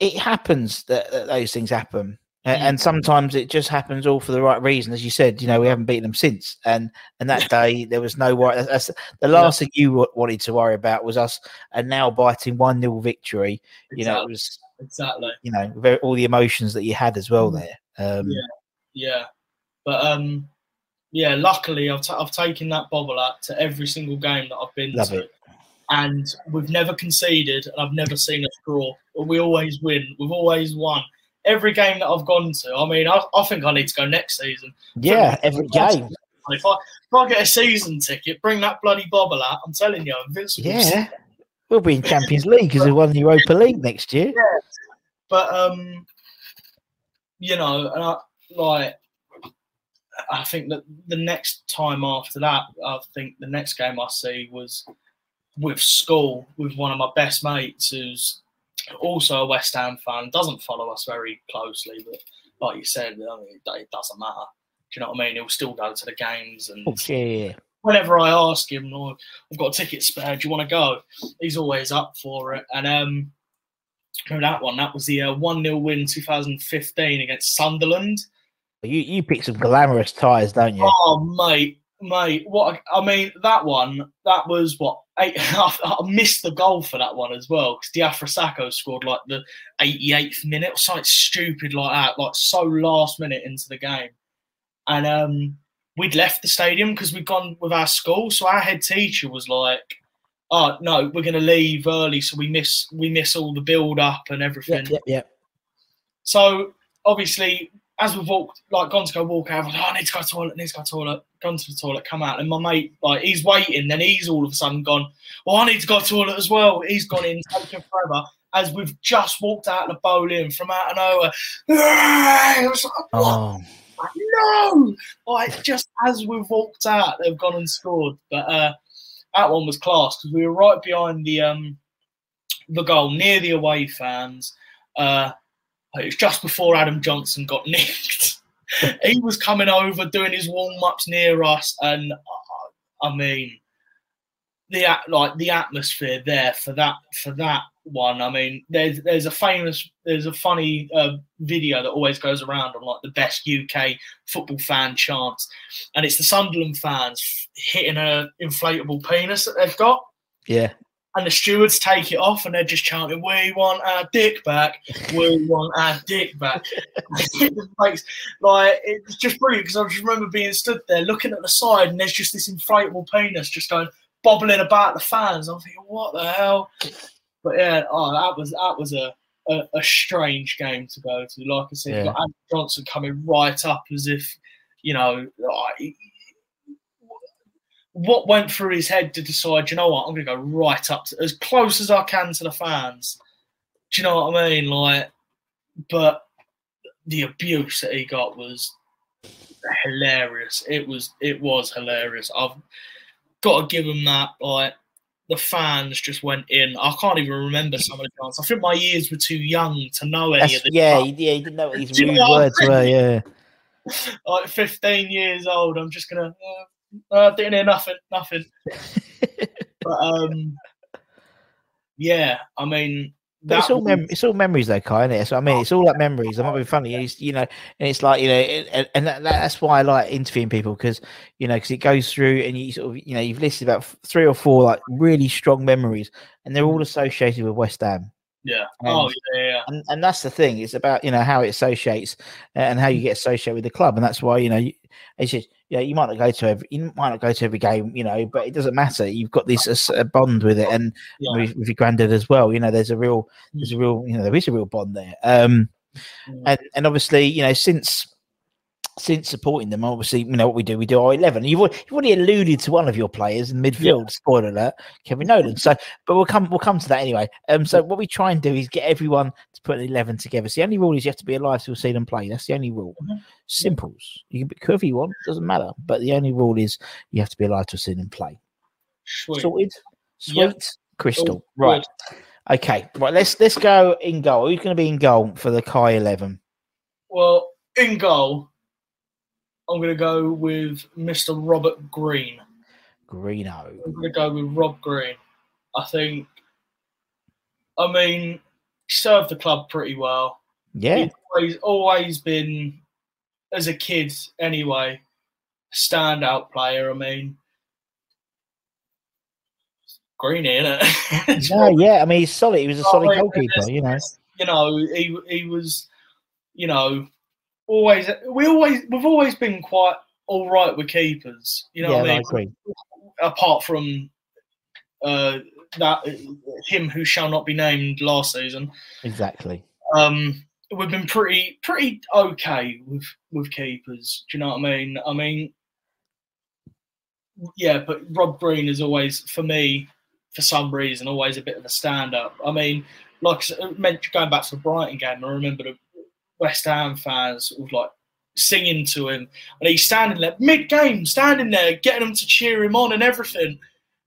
S3: it happens that, that those things happen, A-
S4: Mm.
S3: and sometimes it just happens all for the right reason, as you said. You know, we haven't beaten them since, and and that day there was no worry. That's, that's the last thing you wa- wanted to worry about was us, and now biting one nil victory. You know, it was
S4: exactly.
S3: you know very, all the emotions that you had as well
S4: Mm.
S3: there. Um,
S4: Yeah. Yeah, but um, yeah. Luckily, I've ta- I've taken that bobble out to every single game that I've been
S3: Love
S4: to,
S3: it.
S4: and we've never conceded, and I've never seen us draw. But we always win. We've always won. Every game that I've gone to, I mean, I, I think I need to go next season.
S3: Yeah, every game.
S4: If I if I get a season ticket, bring that bloody bobble out. I'm telling you, I'm Invincible.
S3: Yeah, we'll be in Champions League because we won the Europa League next year. Yeah.
S4: but um, you know, and I, like, I think that the next time after that, I think the next game I see was with school with one of my best mates who's also a West Ham fan. Doesn't follow us very closely, but like you said, I mean, it, doesn't matter. Do you know what I mean? He'll still go to the games and
S3: yeah,
S4: whenever I ask him, oh, I've got a ticket spare, do you want to go? He's always up for it. And um, that one? That was the uh, one 0 win 2015 against Sunderland.
S3: You you pick some glamorous ties, don't you?
S4: Oh, mate, mate, what? I mean, that one, that was what? Eight, I missed the goal for that one as well because Diafra Sakho scored like the 88th minute or something stupid like that, like so last minute into the game. And um, we'd left the stadium because we'd gone with our school. So our head teacher was like, "Oh no, we're going to leave early, so we miss we miss all the build up and everything."
S3: Yep, yep, yep.
S4: So obviously, as we've walked, like gone to go walk out, I like, oh, I need to go to the toilet, need to go to the toilet, gone to the toilet, come out, and my mate, like, he's waiting, then he's all of a sudden gone, well, I need to go to the toilet as well. He's gone in, taking forever. As we've just walked out of the Boleyn from out of nowhere, I was like, what?
S3: Oh,
S4: Like, no! Like, just as we've walked out, they've gone and scored. But uh, that one was class because we were right behind the um, the goal, near the away fans. Uh, it was just before Adam Johnson got nicked. he was coming over doing his warm ups near us, and uh, I mean, the like the atmosphere there for that for that one. I mean, there's there's a famous there's a funny uh, video that always goes around on like the best UK football fan chants, and it's the Sunderland fans hitting a inflatable penis that they've got
S3: yeah.
S4: And the stewards take it off and they're just chanting, "We want our dick back! We want our dick back!" it just makes like it's just brilliant because I just remember being stood there looking at the side and there's just this inflatable penis just going bobbling about the fans. I'm thinking, "What the hell?" But yeah, oh, that was that was a. A, a strange game to go to. Like I said,
S3: Yeah.
S4: Johnson coming right up as if, you know, like, what went through his head to decide, you know what, I'm going to go right up to, as close as I can to the fans. Do you know what I mean? Like, but the abuse that he got was hilarious. It was, it was hilarious. I've got to give him that. Like, the fans just went in. I can't even remember some of the chants. I think my ears were too young to know any
S3: That's,
S4: of the
S3: yeah, yeah, he didn't know what these rude words were. Yeah.
S4: like 15 years old. I'm just gonna. Uh, uh, didn't hear nothing, nothing. but um, yeah. I mean,
S3: But it's all mem- it's all memories though, Kai, isn't it? So I mean, it's all like memories. I'm not being funny. It's, you know, and it's like you know, and, and that, that's why I like interviewing people because you know, because it goes through and you sort of you know, you've listed about three or four like really strong memories, and they're all associated with West Ham.
S4: yeah.
S3: and-
S4: Oh yeah, yeah.
S3: And, and that's the thing. It's about you know how it associates and how you get associated with the club, and that's why you know you, it's just yeah you might not go to every you might not go to every game, you know, but it doesn't matter. You've got this uh, a bond with it, and
S4: Yeah.
S3: with, with your granddad as well. You know, there's a real there's a real you know there is a real bond there. Um,
S4: Mm.
S3: and and obviously you know since since supporting them, obviously you know what we do. We do our eleven. You've, you've already alluded to one of your players in midfield. Spoiler alert, Kevin Nolan. So, but we'll come we'll come to that anyway. Um, so what we try and do is get everyone to put an eleven together. So the only rule is you have to be alive to see them play. That's the only rule.
S4: Mhm.
S3: Simples. You can be whoever you want. Doesn't matter. But the only rule is you have to be alive to see them play.
S4: Sweet.
S3: Sorted. Sweet.
S4: Yep.
S3: Crystal.
S4: All
S3: right. Okay. Right. Let's let's go in goal. Who's going to be in goal for the Kai eleven?
S4: Well, in goal, I'm gonna go with Mr. Robert Green.
S3: Greeno.
S4: I'm gonna go with Rob Green. I think. I mean, he served the club pretty well.
S3: Yeah.
S4: He's always, been, as a kid anyway, a standout player. I mean, Green, innit?
S3: No, yeah. I mean, he's solid. He was a solid
S4: Oh,
S3: goalkeeper. You know.
S4: You know, he he was, you know, always. We always we've always been quite all right with keepers. You know
S3: yeah,
S4: what I
S3: I agree.
S4: Apart from uh, that him who shall not be named last season.
S3: Exactly.
S4: Um, we've been pretty pretty okay with with keepers. Do you know what I mean? I mean, yeah, but Rob Green is always for me, for some reason, always a bit of a stand up. I mean, like I said- mentioned, going back to the Brighton game, I remember the West Ham fans sort of like singing to him, and he's standing there mid game, standing there, getting them to cheer him on and everything.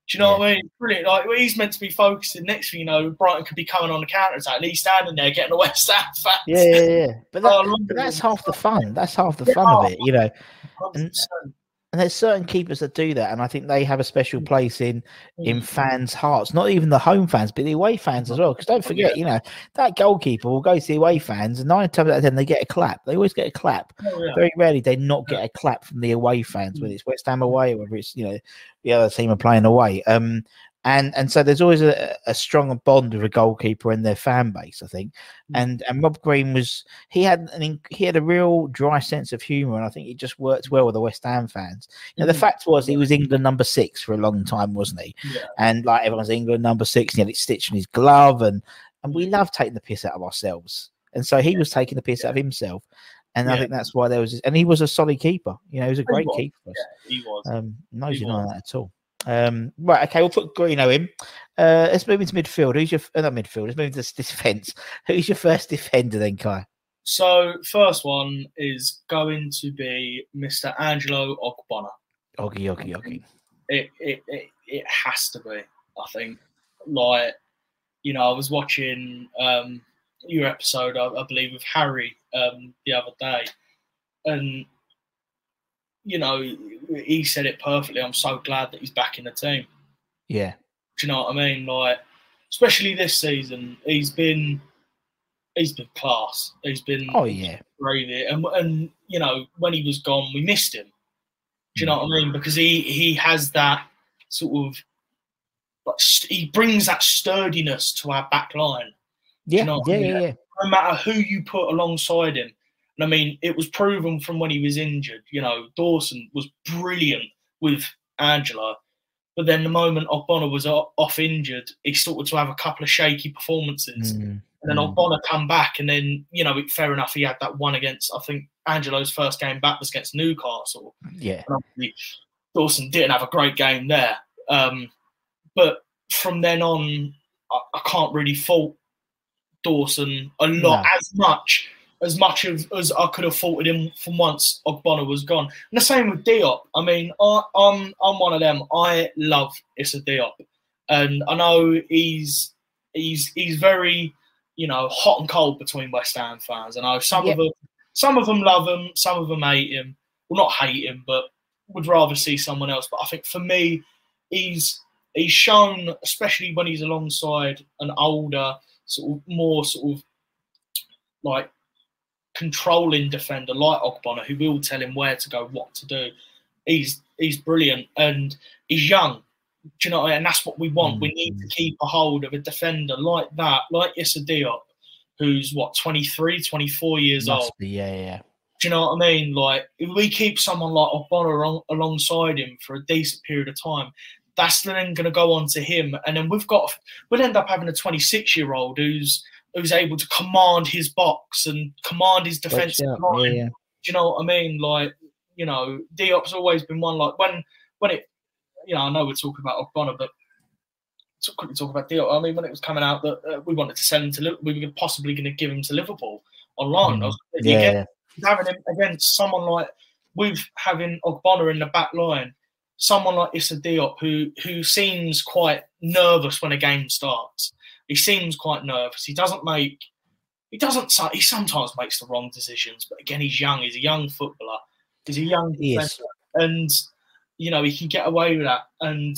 S4: Do you know what I mean? Brilliant. Like he's meant to be focusing. Next thing you know, Brighton could be coming on the counter attack, and he's standing there getting the West Ham fans.
S3: Yeah, yeah, yeah. But, that,
S4: Oh,
S3: but that's half the fun. That's half the
S4: Yeah,
S3: fun of it, you know. Oh, and, uh,
S4: 100%.
S3: And there's certain keepers that do that, and I think they have a special
S4: Mm.
S3: place in in fans' hearts. Not even the home fans, but the away fans as well. Because don't forget, you know, that goalkeeper will go to the away fans, and nine times out of ten they get a clap. They always get a clap.
S4: Oh, yeah.
S3: Very rarely they not get a clap from the away fans, whether it's West Ham away or whether it's you know the other team are playing away. Um, and and so there's always a, a strong bond with a goalkeeper and their fan base, I think. And and Rob Green was he had an he had a real dry sense of humour, and I think it just worked well with the West Ham fans. You know, the fact was he was England number six for a long time, wasn't he?
S4: Yeah.
S3: And like everyone's England number six, and he had it stitched in his glove, and and we love taking the piss out of ourselves. And so he was taking the piss out of himself. And I think that's why there was, and he was a solid keeper. You know, he was a great
S4: was,
S3: keeper.
S4: Yeah, he was.
S3: Um, no
S4: He was.
S3: that at all. Um, right, okay, we'll put Greeno in. Uh, let's move into midfield. Who's your uh, not midfield? Let's move into this defence. Who's your first defender then, Kai?
S4: So first one is going to be Mr. Angelo Ogbonna.
S3: Oggy, Oggy, Oggy.
S4: It, it it it has to be. I think. Like, you know, I was watching um your episode, I, I believe, with Harry um the other day, and you know, he said it perfectly. I'm so glad that he's back in the team.
S3: Yeah,
S4: Do you know what I mean? Like, especially this season, he's been he's been class. He's been
S3: Oh yeah,
S4: gravy. And and you know, when he was gone, we missed him. Do you know what I mean? Because he he has that sort of like he brings that sturdiness to our back line.
S3: yeah,
S4: know
S3: yeah,
S4: I mean?
S3: yeah, yeah.
S4: No matter who you put alongside him. And I mean, it was proven from when he was injured. You know, Dawson was brilliant with Angelo. But then the moment Ogbonna was off injured, he started to have a couple of shaky performances.
S3: Mm,
S4: And then
S3: mm.
S4: Ogbonna come back, and then you know, it- fair enough, he had that one against. I think Angelo's first game back was against Newcastle.
S3: yeah,
S4: And Dawson didn't have a great game there. Um, but from then on, I, I can't really fault Dawson a lot
S3: No.
S4: as much as much of, as I could have faulted him from once Ogbonna was gone. And the same with Diop. I mean, I, I'm I'm one of them. I love Issa Diop, and I know he's he's he's very you know hot and cold between West Ham fans. I know some
S3: Yep.
S4: of them some of them love him, some of them hate him. Well, not hate him, but would rather see someone else. But I think for me, he's he's shown, especially when he's alongside an older, sort of more sort of like controlling defender like Ogbonna, who will tell him where to go, what to do. He's he's brilliant and he's young. Do you know? what I mean? And that's what we want. We need to mm. keep a hold of a defender like that, like Issa Diop, who's what 23, 24 years old.
S3: be, yeah, yeah.
S4: Do you know what I mean? Like, if we keep someone like Ogbonna along, alongside him for a decent period of time, that's then going to go on to him, and then we've got we'll end up having a 26 year old who's who's able to command his box and command his defensive
S3: yeah,
S4: line.
S3: yeah.
S4: Do you know what I mean? Like, you know, Diop's always been one like when when it, you know, I know we're talking about Ogbonna, but quickly talk about Diop. I mean, when it was coming out that uh, we wanted to send him to, we were possibly going to give him to Liverpool on loan. I was,
S3: Yeah,
S4: get-
S3: yeah.
S4: having him against someone like with having Ogbonna in the back line, someone like Issa Diop who who seems quite nervous when a game starts. He seems quite nervous. He doesn't make he doesn't he sometimes makes the wrong decisions, but again he's young, he's a young footballer, he's a young
S3: He is.
S4: and you know he can get away with that. And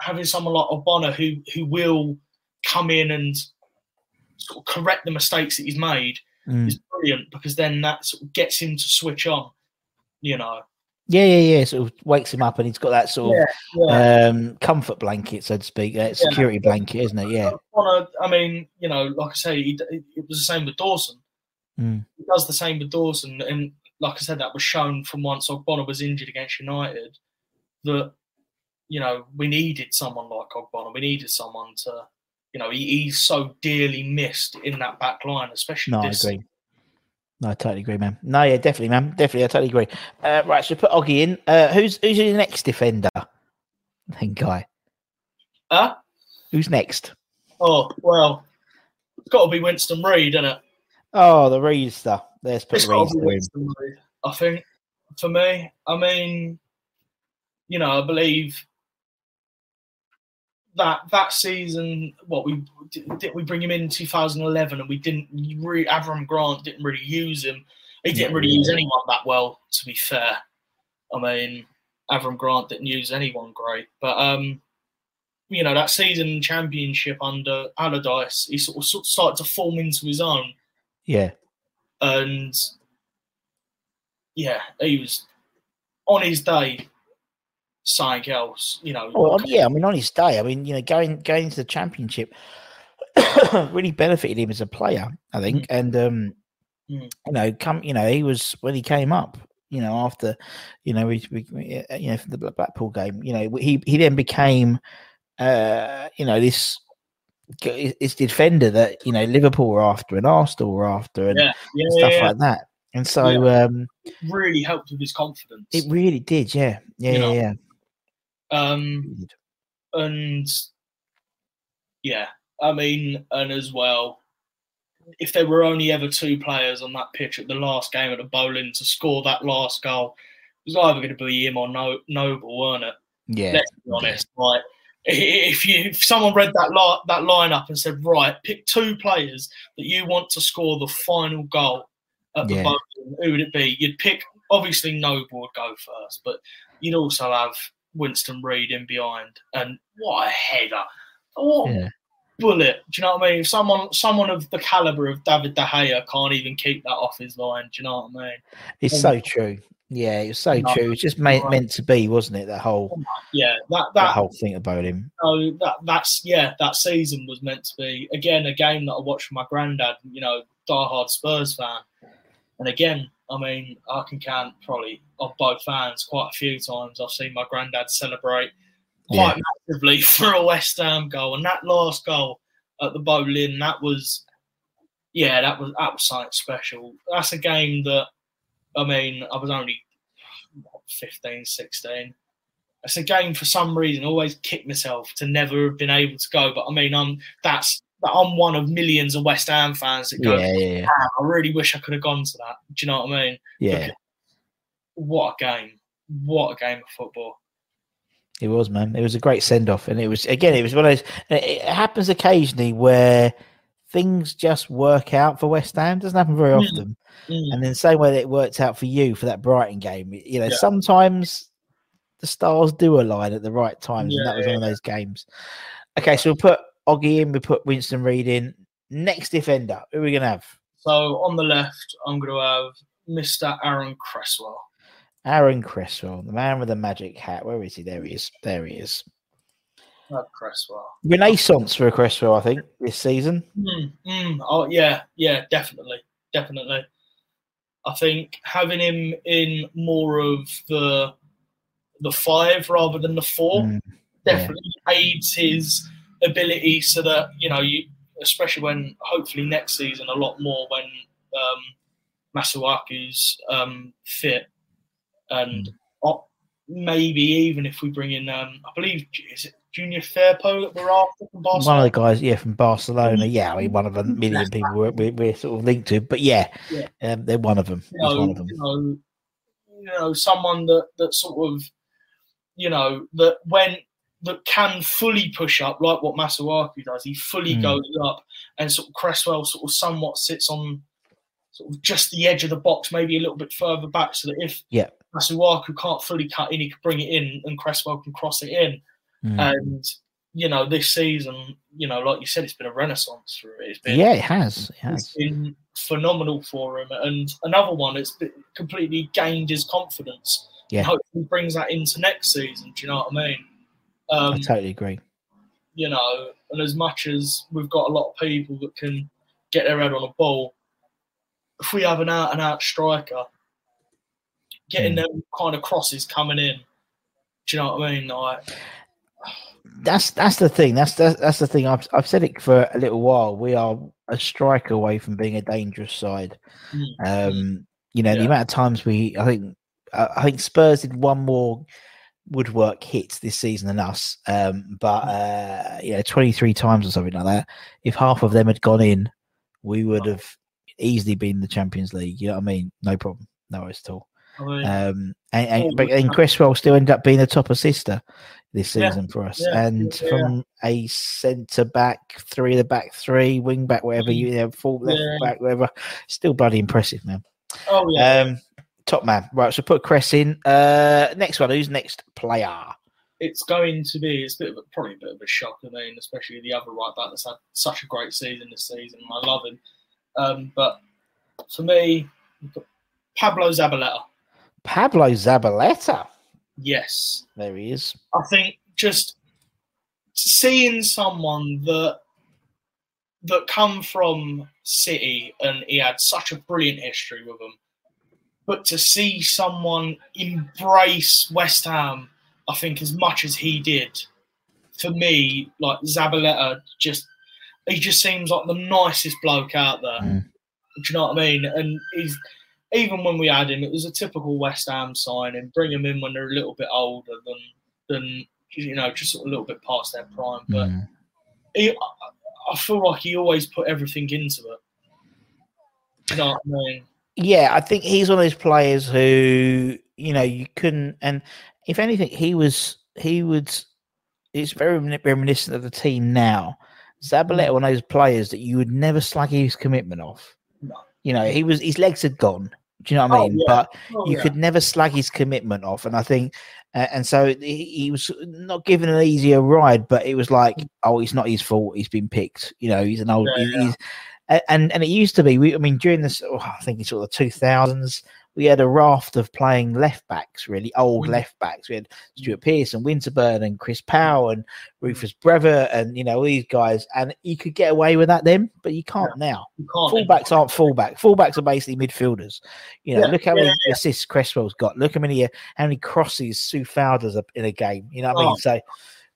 S4: having someone like Ogbonna who who will come in and sort of correct the mistakes that he's made
S3: Mm.
S4: is brilliant because then that sort of gets him to switch on. You know,
S3: Yeah, yeah, yeah. Sort of wakes him up, and he's got that sort of
S4: yeah.
S3: um, comfort blanket, so to speak, security blanket, isn't it? Yeah.
S4: I mean, you know, like I say, he, it was the same with Dawson.
S3: Mm.
S4: He does the same with Dawson, and like I said, that was shown from once Ogbonna was injured against United that you know we needed someone like Ogbonna. We needed someone to, you know, he, he's so dearly missed in that back line, especially
S3: No, I
S4: this.
S3: No, I totally agree, man. No, yeah, definitely, man. Definitely, I totally agree. Uh, right, so put Oggy in. Uh, who's who's your next defender? Then guy.
S4: Huh?
S3: Who's next?
S4: Oh well, it's got to be Winston Reid, isn't it?
S3: Oh, the Reed stuff. Let's put
S4: It's be
S3: in.
S4: Winston Reid. I think for me, I mean, you know, I believe that that season, what we did, we bring him in 2011, and we didn't. Re, Avram Grant didn't really use him. He didn't really use anyone that well, to be fair. I mean, Avram Grant didn't use anyone great. But um, you know that season championship under Allardyce, he sort of, sort of started to form into his own,
S3: Yeah.
S4: and yeah, he was on his day something else. You know,
S3: Well, yeah, I mean, on his day, I mean, you know, going going into the championship really benefited him as a player, I think. And um,
S4: Mm.
S3: you know, come, you know, he was when he came up, you know, after, you know, we, we uh, you know, from the Blackpool game, you know, he he then became, uh, you know, this this defender that you know Liverpool were after and Arsenal were after and
S4: yeah, yeah,
S3: and stuff
S4: yeah,
S3: like that. And so um,
S4: really helped with his confidence.
S3: it really did, yeah, yeah,
S4: You
S3: yeah,
S4: know,
S3: yeah.
S4: Um, and yeah, I mean, and as well, if there were only ever two players on that pitch at the last game at the Boleyn to score that last goal, it was either going to be him or no- Noble, weren't it?
S3: Yeah,
S4: Let's be honest. Like, if you if someone read that li- that lineup and said, right, pick two players that you want to score the final goal at the
S3: Yeah.
S4: Boleyn, who would it be? You'd pick obviously Noble would go first, but you'd also have Winston Reid in behind, and what a header! What
S3: Yeah.
S4: bullet! Do you know what I mean? If someone someone of the caliber of David De Gea can't even keep that off his line. Do you know what I mean?
S3: It's so true. Yeah, it was so
S4: No,
S3: true. It was just meant,
S4: right.
S3: meant to be, wasn't it? That whole
S4: Yeah, that
S3: that
S4: that
S3: whole thing about him.
S4: So that that's yeah, that season was meant to be again a game that I watched with my granddad. You know, diehard Spurs fan, and again, I mean, I can count probably of both fans quite a few times. I've seen my granddad celebrate quite massively for a West Ham goal, and that last goal at the Boleyn, that was yeah, that was that was something special. That's a game that I mean, I was only what, 15, 16 it's a game for some reason. I always kick myself to never have been able to go. But I mean, I'm that's I'm one of millions of West Ham fans that go.
S3: Yeah, yeah, yeah.
S4: I really wish I could have gone to that. Do you know what I mean?
S3: yeah.
S4: What a game! What a game of football!
S3: It was, man. It was a great send off, and it was again. It was one of those. It it happens occasionally where things just work out for West Ham. doesn't happen very
S4: Mm.
S3: often,
S4: Mm.
S3: and then same way that it worked out for you for that Brighton game. You know,
S4: Yeah.
S3: sometimes the stars do align at the right times, and that was
S4: Yeah,
S3: one of those games. Okay, so we'll put Oggy in. We put Winston Reid in. Next defender, who are we gonna have?
S4: So on the left, I'm going to have Mr. Aaron Cresswell.
S3: Aaron Cresswell, the man with the magic hat. Where is he? There he is. There he is.
S4: Have Cresswell.
S3: Renaissance for Cresswell, I think, this season.
S4: Mm, mm, oh yeah, yeah, definitely, definitely. I think having him in more of the the five rather than the four
S3: Mm, yeah.
S4: definitely aids his ability, so that you know you, especially when hopefully next season a lot more when um, Masuaku's um, fit, and maybe even if we bring in, um, I believe is it Junior Firpo that we're after from Barcelona?
S3: One of the guys, yeah, from Barcelona. Yeah, I mean, one of a million people we're, we're, we're sort of linked to, but yeah,
S4: Yeah.
S3: Um, they're one of them.
S4: you know,
S3: one of them.
S4: you know, you know, someone that that sort of, you know, that when that can fully push up like what Masuaku does. He fully
S3: Mm.
S4: goes up, and sort of Cresswell sort of somewhat sits on sort of just the edge of the box, maybe a little bit further back, so that if
S3: Yeah.
S4: Masuaku can't fully cut in, he can bring it in, and Cresswell can cross it in.
S3: Mm.
S4: And you know, this season, you know, like you said, it's been a renaissance for it. It's been
S3: yeah, it has. It
S4: it's
S3: has.
S4: been phenomenal for him. And another one, it's completely gained his confidence.
S3: Yeah.
S4: Hopefully brings that into next season. Do you know what I mean? Um,
S3: I totally agree.
S4: you know, and as much as we've got a lot of people that can get their head on a ball, if we have an out and out striker, getting
S3: Mm.
S4: them kind of crosses coming in, do you know what I mean? Like,
S3: That's that's the thing. That's that's, that's the thing. I've I've said it for a little while. We are a strike away from being a dangerous side.
S4: mm,
S3: Um, you know, the amount of times we, I think, I think Spurs did one more woodwork hits this season than us. Um, but uh, you know, twenty three times or something like that. If half of them had gone in, we would have easily been the Champions League. You know what I mean? No problem. No worries at all.
S4: I mean,
S3: Um, and, and, but, and. Cresswell still ended up being the top assister this
S4: Yeah,
S3: season for us.
S4: yeah,
S3: and
S4: yeah,
S3: from a centre back, three of the back three, wing back, whatever you know, full left
S4: Yeah.
S3: back, whatever, still bloody impressive, man.
S4: oh, yeah.
S3: Um, Top man. Right, so put Cress in. Uh, next one. Who's next player?
S4: It's going to be it's a bit of a, probably a bit of a shock. I mean, especially the other right back that's had such a great season this season. I love him, um, but for me, Pablo Zabaleta.
S3: Pablo Zabaleta.
S4: Yes,
S3: There he is.
S4: I think just seeing someone that that come from City and he had such a brilliant history with them, but to see someone embrace West Ham, I think as much as he did, for me, like Zabaleta, just he just seems like the nicest bloke out there.
S3: Mm.
S4: Do you know what I mean? And he's even when we had him, it was a typical West Ham signing. Bring him in when they're a little bit older than than you know, just sort of a little bit past their prime. But
S3: Mm.
S4: he, I- I feel like he always put everything into it. Do you know what I mean?
S3: Yeah, I think he's one of those players who you know you couldn't. And if anything, he was he would. It's very reminiscent of the team now. Zabaleta, one of those players that you would never slag his commitment off.
S4: No.
S3: You know, he was his legs had gone. Do you know what I
S4: Oh,
S3: mean?
S4: yeah.
S3: But
S4: Oh,
S3: you
S4: yeah.
S3: could never slag his commitment off. And I think, uh, and so he, he was not given an easier ride, but it was like, oh, it's not his fault. He's been picked. You know, he's an old.
S4: Yeah,
S3: he-
S4: yeah.
S3: He's, and and it used to be. We, I mean, during this, oh, I think it's sort of the two thousands. We had a raft of playing left backs, really old
S4: Mm.
S3: left backs. We had Stuart Pearce and Winterburn and Chris Powell and Rufus Brevett and you know all these guys, and you could get away with that then, but you can't now
S4: You can't
S3: fullbacks aren't fullback. Fullbacks are basically midfielders. You know,
S4: Yeah,
S3: look how many
S4: yeah,
S3: assists Cresswell's got. Look how many uh, how many crosses Sue Fowler's up in a game. You know what I mean?
S4: Oh.
S3: So,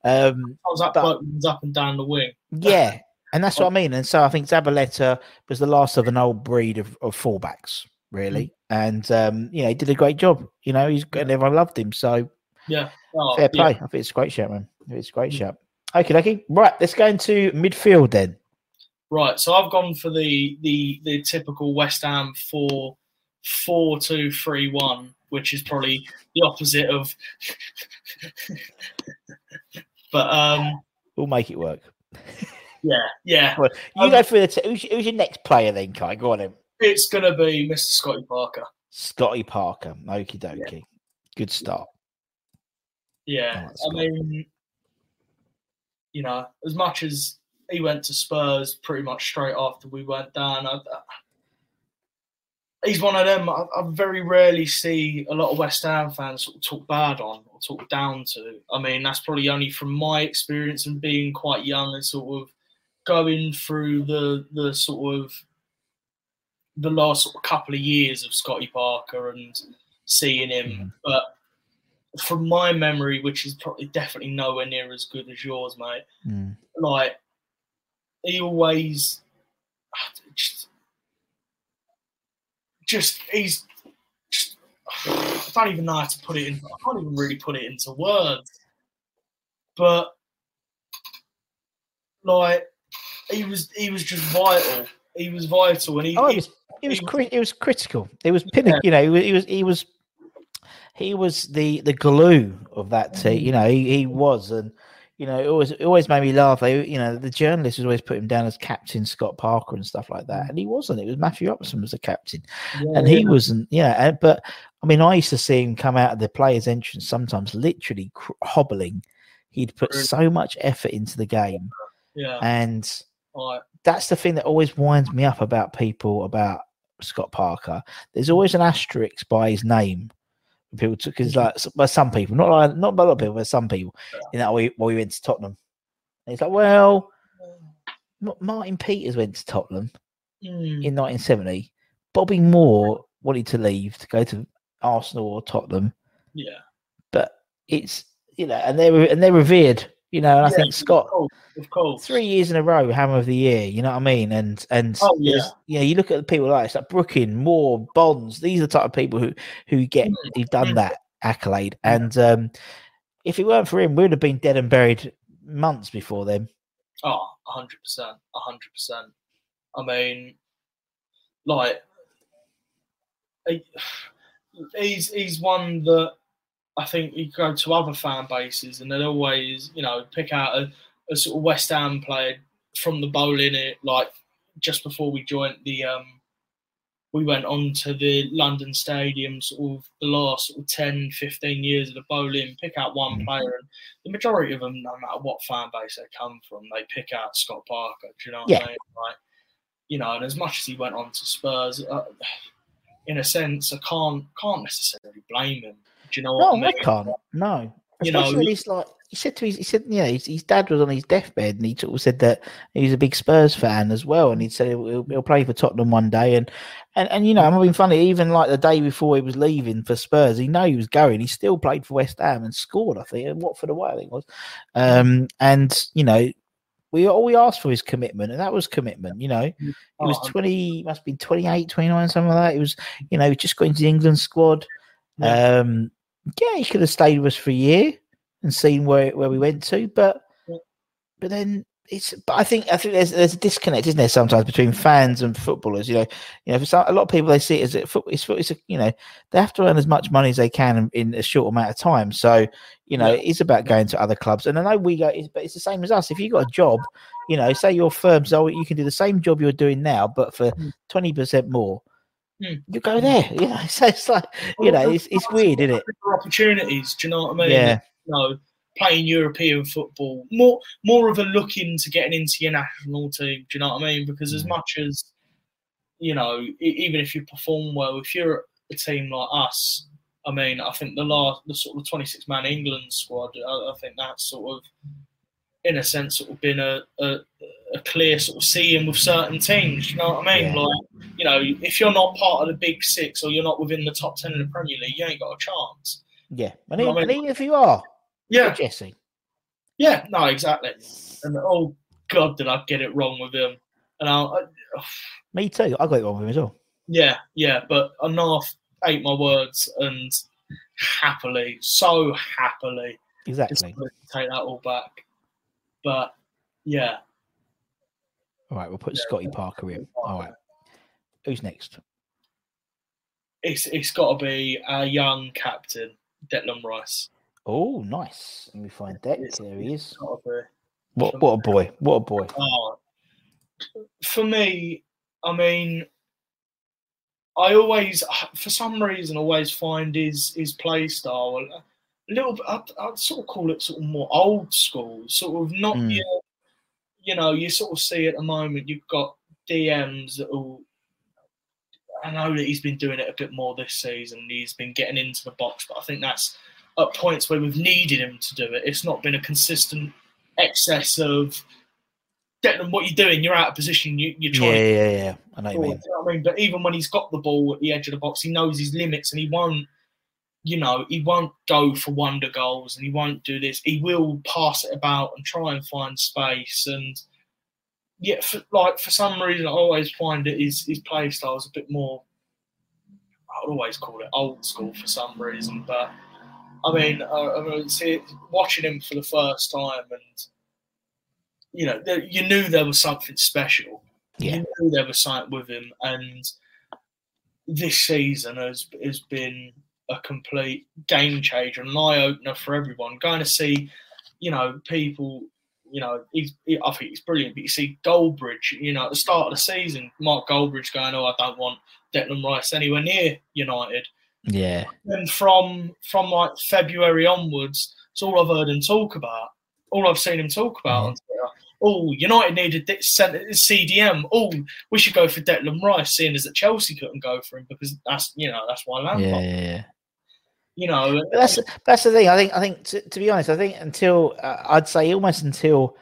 S3: um,
S4: How's that
S3: but-
S4: up and down the wing?
S3: yeah, and that's what I mean. And so I think Zabaleta was the last of an old breed of, of fullbacks, really.
S4: Mm.
S3: And um, you know, he did a great job. You know, he's and everyone loved him. So
S4: Yeah. Oh,
S3: fair
S4: yeah.
S3: play. I think it's a great shout, man. It's a great shout. Okay, okay. Right, let's go into midfield then.
S4: Right. So I've gone for the the the typical West Ham four four two three one, which is probably the opposite of. but um,
S3: We'll make it work.
S4: yeah, yeah,
S3: Well, you
S4: Um,
S3: go through the. T- who's, who's your next player then, Kai? Go on then.
S4: it's gonna be Mr. Scotty Parker.
S3: Scotty Parker. Okie dokie. Good start.
S4: Yeah,
S3: Oh,
S4: I mean, you know, as much as he went to Spurs pretty much straight after we went down, I, I- he's one of them. I, I very rarely see a lot of West Ham fans sort of talk bad on or talk down to. I mean, that's probably only from my experience and being quite young and sort of going through the the sort of the last sort of couple of years of Scotty Parker and seeing him, but from my memory, which is probably definitely nowhere near as good as yours, mate.
S3: Mm.
S4: Like he always just, just he's just, I don't even know how to put it in. I can't even really put it into words. But like he was, he was just vital. He was vital, and he,
S3: Oh,
S4: he-
S3: was it was
S4: he-
S3: cri- it was critical. It was pinnacle. You know, he was he was he was the the glue of that team.
S4: Mm.
S3: You know, he, he was, and you know, it always it always made me laugh. They, you know, the journalists always put him down as captain Scott Parker and stuff like that, and he wasn't. It was Matthew Upson was the captain,
S4: yeah,
S3: and he
S4: yeah.
S3: wasn't. Yeah, and- but I mean, I used to see him come out of the players' entrance sometimes, literally cr- hobbling. He'd put so much effort into the game,
S4: yeah,
S3: and that's the thing that always winds me up about people about Scott Parker. There's always an asterisk by his name. People took his like by some people, not like not by a lot of people, but some people. You know, we well, we went to Tottenham. And it's like, well, M- Martin Peters went to Tottenham
S4: mm,
S3: in 1970. Bobby Moore wanted to leave to go to Arsenal or Tottenham,
S4: yeah.
S3: but it's you know, and they're and they're revered. You know, and I think Scott
S4: of course,
S3: three years in a row, Hammer of the Year. You know what I mean? And and
S4: Oh, yeah.
S3: you know, you look at the people like it's like Brooking, Moore, Bonds. These are the type of people who who get
S4: Mm,
S3: who've done that accolade. And um, if it weren't for him, we'd have been dead and buried months before them.
S4: Oh, hundred percent, hundred percent. I mean, like, he's he's one that I think you go to other fan bases and they'll always, you know, pick out a, a sort of West Ham player from the Boleyn it like just before we joined the um we went on to the London Stadium sort of the last sort of 10, 15 years of the Boleyn, pick out one
S3: Mm.
S4: player, and the majority of them, no matter what fan base they come from, they pick out Scott Parker. Do you know what
S3: Yeah.
S4: I mean? Like, you know, and as much as he went on to Spurs, uh, in a sense, I can't can't necessarily blame him. Do you know what
S3: No,
S4: I mean?
S3: I can't. No.
S4: You know,
S3: Especially when he's like he said to his he said, yeah, his, his dad was on his deathbed and he sort of said that he's a big Spurs fan as well. And he said he'll, he'll, play for Tottenham one day. And, and and you know, I'm being funny, even like the day before he was leaving for Spurs, he knew he was going. He still played for West Ham and scored, I think, and Watford away, I think it was. Um and you know, we all we asked for his commitment, and that was commitment, you know. He was
S4: Oh,
S3: 20, must be 28, 29, something like that. It was, you know, just going to the England squad.
S4: Yeah.
S3: Um, yeah, he could have stayed with us for a year and seen where where we went to, but but then it's. But I think I think there's there's a disconnect, isn't there, sometimes between fans and footballers. You know, you know, for some, a lot of people they see it as a foot. It's, it's a, you know they have to earn as much money as they can in, in a short amount of time. So you know,
S4: Yeah.
S3: it's about going to other clubs. And I know we go, it's, but it's the same as us. If you got a job, you know, say your firm's oh, you can do the same job you're doing now, but for
S4: Mm.
S3: twenty percent more.
S4: Hmm.
S3: You go there, you know. So it's like, you know, it's it's weird, isn't it?
S4: opportunities. Do you know what I mean?
S3: Yeah.
S4: You know, playing European football, more more of a look into getting into your national team. Do you know what I mean? Because as
S3: Mm.
S4: much as you know, e- even if you perform well, if you're a team like us, I mean, I think the last, the sort of 26 man England squad, I, I think that's sort of, in a sense, sort of been a, a, a clear sort of seeing with certain teams. You know what I mean?
S3: Yeah.
S4: Like, you know, if you're not part of the big six or you're not within the top 10 in the Premier League, you ain't got a chance.
S3: Yeah. And
S4: I
S3: even,
S4: mean-
S3: and even if you are,
S4: Yeah,
S3: yeah. Jesse.
S4: yeah, no, exactly. And oh god, did I get it wrong with him? And I, I
S3: Me too. I got it wrong with him as well.
S4: yeah, yeah, but enough ate my words and happily, so happily,
S3: Exactly.
S4: take that all back. But yeah,
S3: All right, we'll put Scotty Parker in. All right. Who's next?
S4: it's it's got to be our young captain, Declan Rice.
S3: Oh, nice. Let me find that. There he is.
S4: It's gotta be.
S3: What what a boy. What a boy.
S4: Oh, for me, I mean, I always, for some reason, always find his his play style little bit. I'd, I'd sort of call it sort of more old school, sort of not
S3: Mm.
S4: your, you know, you sort of see at the moment you've got DMs that will. I know that he's been doing it a bit more this season. He's been getting into the box, but I think that's at points where we've needed him to do it. It's not been a consistent excess of Declan, what you're doing? You're out of position. You, you're
S3: Yeah,
S4: trying to
S3: yeah, yeah. I know you mean.
S4: you know I mean? But even when he's got the ball at the edge of the box, he knows his limits and he won't, you know, he won't go for wonder goals and he won't do this. He will pass it about and try and find space. And yeah, for, like for some reason, I always find that his, his play style is a bit more, I would always call it old school for some reason. But I mean, uh, I mean see, watching him for the first time and, you know, you knew there was something special
S3: Yeah.
S4: you knew there was something with him, and this season has has been a complete game changer, an eye opener for everyone. Going to see, you know, people, you know, he's, he, I think he's brilliant. But you see Goldbridge, you know, at the start of the season, Mark Goldbridge going, "Oh, I don't want Declan Rice anywhere near United."
S3: Yeah.
S4: And from from like February onwards, it's all I've heard him talk about. All I've seen him talk about mm-hmm. on Twitter. Oh, United needed CDM. Oh, we should go for Declan Rice, seeing as that Chelsea couldn't go for him because that's you know that's why Lampard.
S3: Yeah, yeah, yeah.
S4: You know,
S3: But that's that's the thing. I think I think to, to be honest, I think until uh, I'd say almost until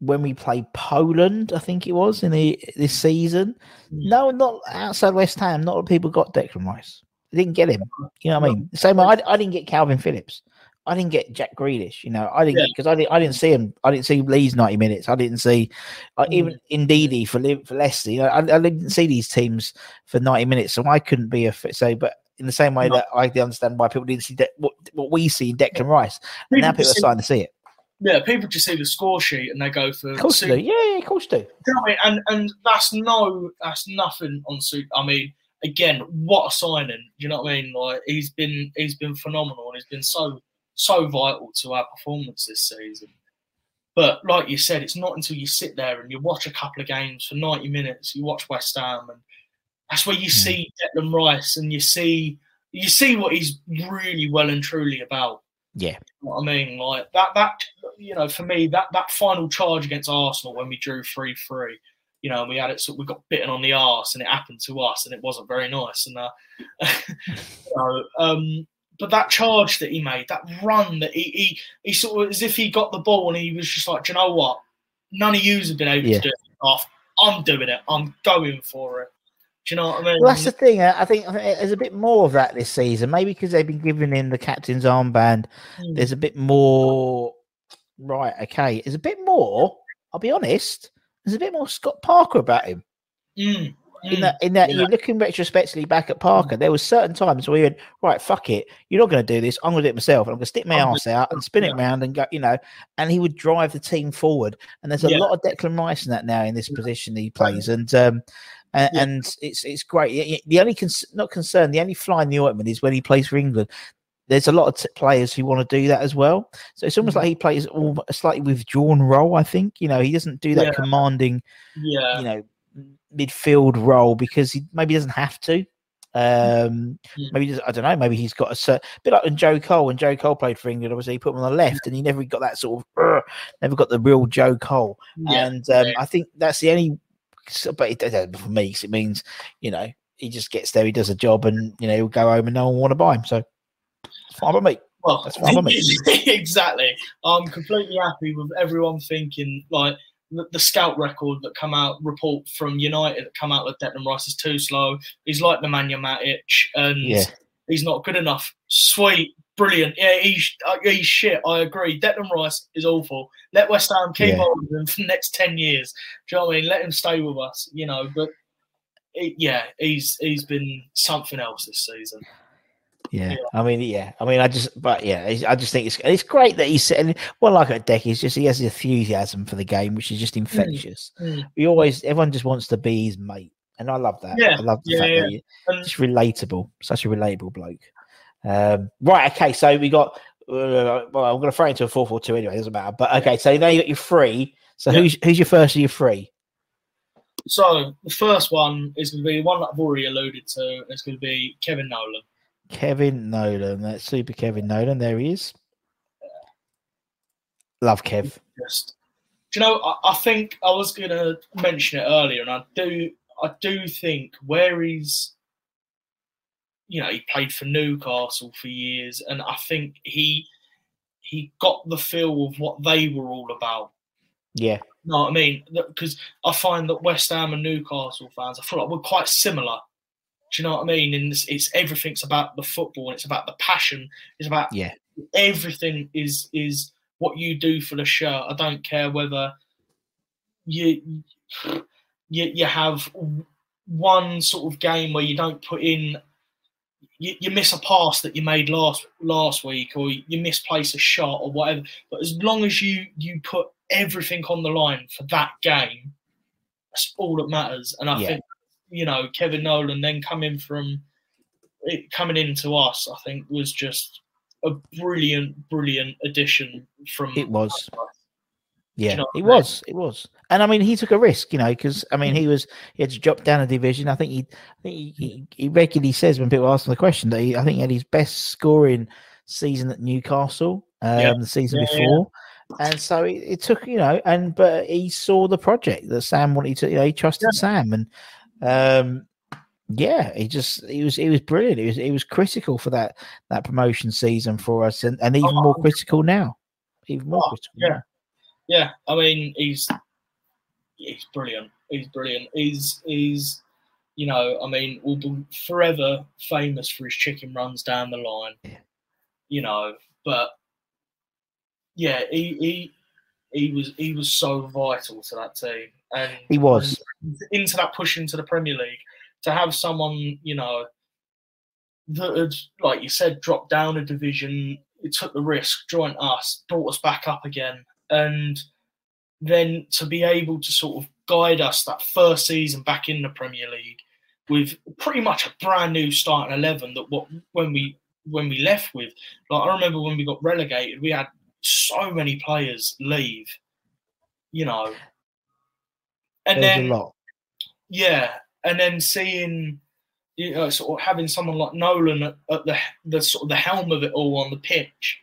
S3: when we played Poland, I think it was in the this season.
S4: Mm.
S3: No, not outside West Ham. Not a lot of people got Declan Rice. They didn't get him. You know what I mean? Same I, I didn't get Kalvin Phillips. I didn't get Jack Grealish. You know, I didn't
S4: Yeah.
S3: because I didn't I didn't see him. I didn't see Lee's ninety minutes. I didn't see I, even Ndidi for for Leicester. You know, I, I didn't see these teams for ninety minutes, so I couldn't be a fit. So, but in the same way
S4: No.
S3: that I understand why people didn't see De- what what we see in Declan Rice, and now
S4: People
S3: people are starting to see it.
S4: yeah, people just see the score sheet and they go for.
S3: Of course, do. Yeah, yeah, of course, do.
S4: You know I mean? And and that's no, that's nothing on suit. I mean, again, what a signing! You know what I mean? Like he's been he's been phenomenal and he's been so so vital to our performance this season. But like you said, it's not until you sit there and you watch a couple of games for ninety minutes. You watch West Ham and That's where you see Declan Rice and you see you see what he's really well and truly about.
S3: Yeah.
S4: You know what I mean? Like that that you know, for me, that that final charge against Arsenal when we drew three three, you know, we had it so we got bitten on the arse and it happened to us and it wasn't very nice. And uh you know, um but that charge that he made, that run that he, he he sort of as if he got the ball and he was just like, Do you know what? None of yous have been able
S3: Yeah.
S4: to do it off. I'm doing it. I'm going for it. Do you know what I mean?
S3: Well, that's the thing. I think, I think there's a bit more of that this season. Maybe because they've been giving him the captain's armband.
S4: Mm.
S3: There's a bit more. Right. Okay. There's a bit more. I'll be honest. There's a bit more Scott Parker about him.
S4: Mm,
S3: In
S4: mm.
S3: that, in that,
S4: yeah.
S3: you're looking retrospectively back at Parker. There was certain times where you went, right, fuck it, you're not going to do this. I'm going to do it myself, and I'm going to stick my
S4: I'm
S3: ass out and spin it around and go, you know. And he would drive the team forward. And there's a
S4: Yeah.
S3: lot of Declan Rice in that now in this position he plays, and um, and,
S4: Yeah.
S3: and it's it's great. The only cons- not concern, the only fly in the ointment is when he plays for England. There's a lot of t- players who want to do that as well. So it's almost
S4: Mm.
S3: like he plays all a slightly withdrawn role. I think you know he doesn't do that
S4: Yeah.
S3: commanding
S4: yeah.
S3: you know midfield role because he maybe doesn't have to. Um,
S4: Mm.
S3: maybe just, I don't know. Maybe he's got a cer- bit like when Joe Cole. When Joe Cole played for England, obviously he put him on the left, and he never got that sort of never got the real Joe Cole.
S4: yeah.
S3: and um,
S4: yeah.
S3: I think that's the only. So- But it, for me, 'cause it means you know he just gets there, he does a job, and you know he'll go home and no one will want to buy him. So it's fine by me.
S4: Well,
S3: That's fine by me.
S4: exactly. I'm completely happy with everyone thinking like the, the scout record that come out report from United that come out with Declan Rice is too slow. He's like the Matic, and
S3: Yeah.
S4: he's not good enough. Sweet, brilliant. Yeah, he's uh, he's shit. I agree. Declan Rice is awful. Let West Ham keep
S3: Yeah.
S4: on with him for the next ten years. Do you know what I mean? Let him stay with us. You know, but. It, yeah, he's he's been something else this season.
S3: Yeah.
S4: Yeah.
S3: I mean, yeah, I mean, I just, but yeah, I just think it's it's great that he's sitting. What I like at Deck he's just he has the enthusiasm for the game, which is just infectious.
S4: mm.
S3: We always, everyone just wants to be his mate, and I love that.
S4: Yeah,
S3: I love the
S4: yeah,
S3: fact
S4: yeah.
S3: that he, just relatable, such a relatable bloke. Um, right, okay, so we got. Uh, well, I'm going to throw it into a four four two anyway. Doesn't matter. But okay, so now you got your three. So
S4: Yeah.
S3: who's who's your first of your three?
S4: So the first one is going to be one that I've already alluded to. It's going to be Kevin Nolan.
S3: Kevin Nolan. That's super Kevin Nolan. There he is. Love Kev.
S4: Just, do you know? I, I think I was going to mention it earlier, and I do. I do think where he's, you know, he played for Newcastle for years, and I think he he got the feel of what they were all about.
S3: Yeah,
S4: You know what I mean? Because I find that West Ham and Newcastle fans, I feel like we're quite similar. Do you know what I mean? And it's, it's everything's about the football, and it's about the passion. It's about
S3: yeah,
S4: everything is is what you do for the shirt. I don't care whether you you you have one sort of game where you don't put in you, you miss a pass that you made last last week or you misplace a shot or whatever. But as long as you you put everything on the line for that game, that's all that matters. And I
S3: Yeah.
S4: think you know Kevin Nolan then coming from it coming into us, I think was just a brilliant, brilliant addition from
S3: It was.
S4: you
S3: yeah.
S4: know
S3: It
S4: I mean?
S3: was. It was. And I mean, he took a risk, you know, because I mean, he was he had to drop down a division. I think he, I think he, he, he regularly says when people ask him the question that he, I think he had his best scoring season at Newcastle, um,
S4: Yeah.
S3: the season
S4: Yeah, yeah.
S3: before. And so it, it took, you know, and but he saw the project that Sam wanted to, you know, he trusted Sam, and um, yeah, he just he was he was brilliant. He was he was critical for that that promotion season for us, and, and even more critical now, even more
S4: Oh,
S3: critical.
S4: yeah.
S3: now.
S4: Yeah, I mean he's he's brilliant. He's brilliant. He's he's you know, I mean, will be forever famous for his chicken runs down the line.
S3: Yeah.
S4: You know, but yeah, he he he was he was so vital to that team, and
S3: He was.
S4: into that push into the Premier League to have someone you know that had, like you said, dropped down a division. It took the risk, joined us, brought us back up again, and then to be able to sort of guide us that first season back in the Premier League with pretty much a brand new starting eleven that what when we when we left with. Like I remember when we got relegated, we had so many players leave, you know. And
S3: There's
S4: then
S3: a lot.
S4: yeah, and then seeing you know sort of having someone like Nolan at, at the the sort of the helm of it all on the pitch,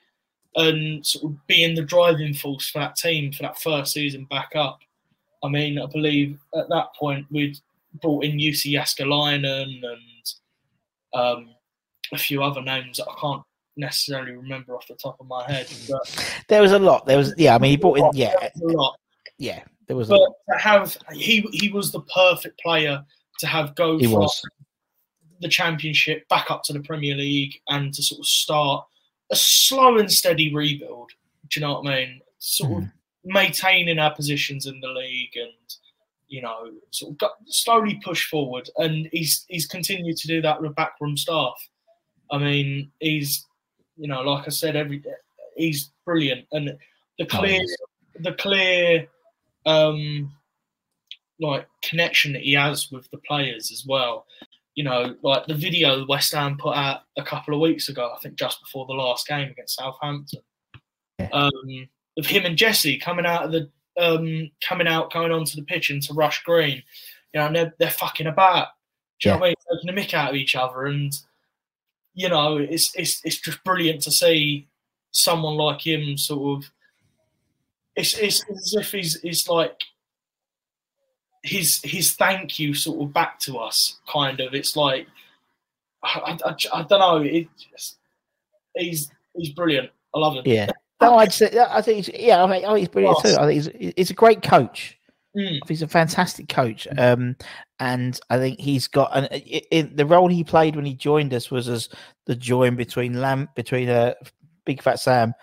S4: and sort of being the driving force for that team for that first season back up. I mean, I believe at that point we'd brought in Jussi Jääskeläinen and um, a few other names that I can't necessarily remember off the top of my head. But
S3: There was a lot. There was yeah. I mean, he brought in yeah,
S4: a lot.
S3: yeah. There was a
S4: But
S3: lot.
S4: to have he he was the perfect player to have go
S3: He
S4: from
S3: was.
S4: the championship back up to the Premier League and to sort of start a slow and steady rebuild. Do you know what I mean? Sort
S3: Hmm.
S4: of maintaining our positions in the league and you know sort of got, slowly push forward. And he's he's continued to do that with backroom staff. I mean, he's you know like I said, every he's brilliant and the
S3: Oh,
S4: clear
S3: yes.
S4: the clear um like connection that he has with the players as well. You know, like the video West Ham put out a couple of weeks ago, I think just before the last game against Southampton,
S3: Yeah.
S4: um, of him and Jesse coming out of the um, coming out, going onto the pitch into Rush Green. You know, and they're, they're fucking about. Do you know what I mean? Taking a mick out of each other, and you know, it's it's it's just brilliant to see someone like him sort of. It's it's as if he's he's like his his thank you sort of back to us, kind of. It's like I, I, I don't know. It just, he's he's brilliant. I love him.
S3: Yeah. No, I'd say I think he's, yeah. I think, I think he's brilliant too. I think he's he's a great coach.
S4: Mm.
S3: He's a fantastic coach, um, and I think he's got an i i the role he played when he joined us was as the join between Lamb between uh, Big Fat Sam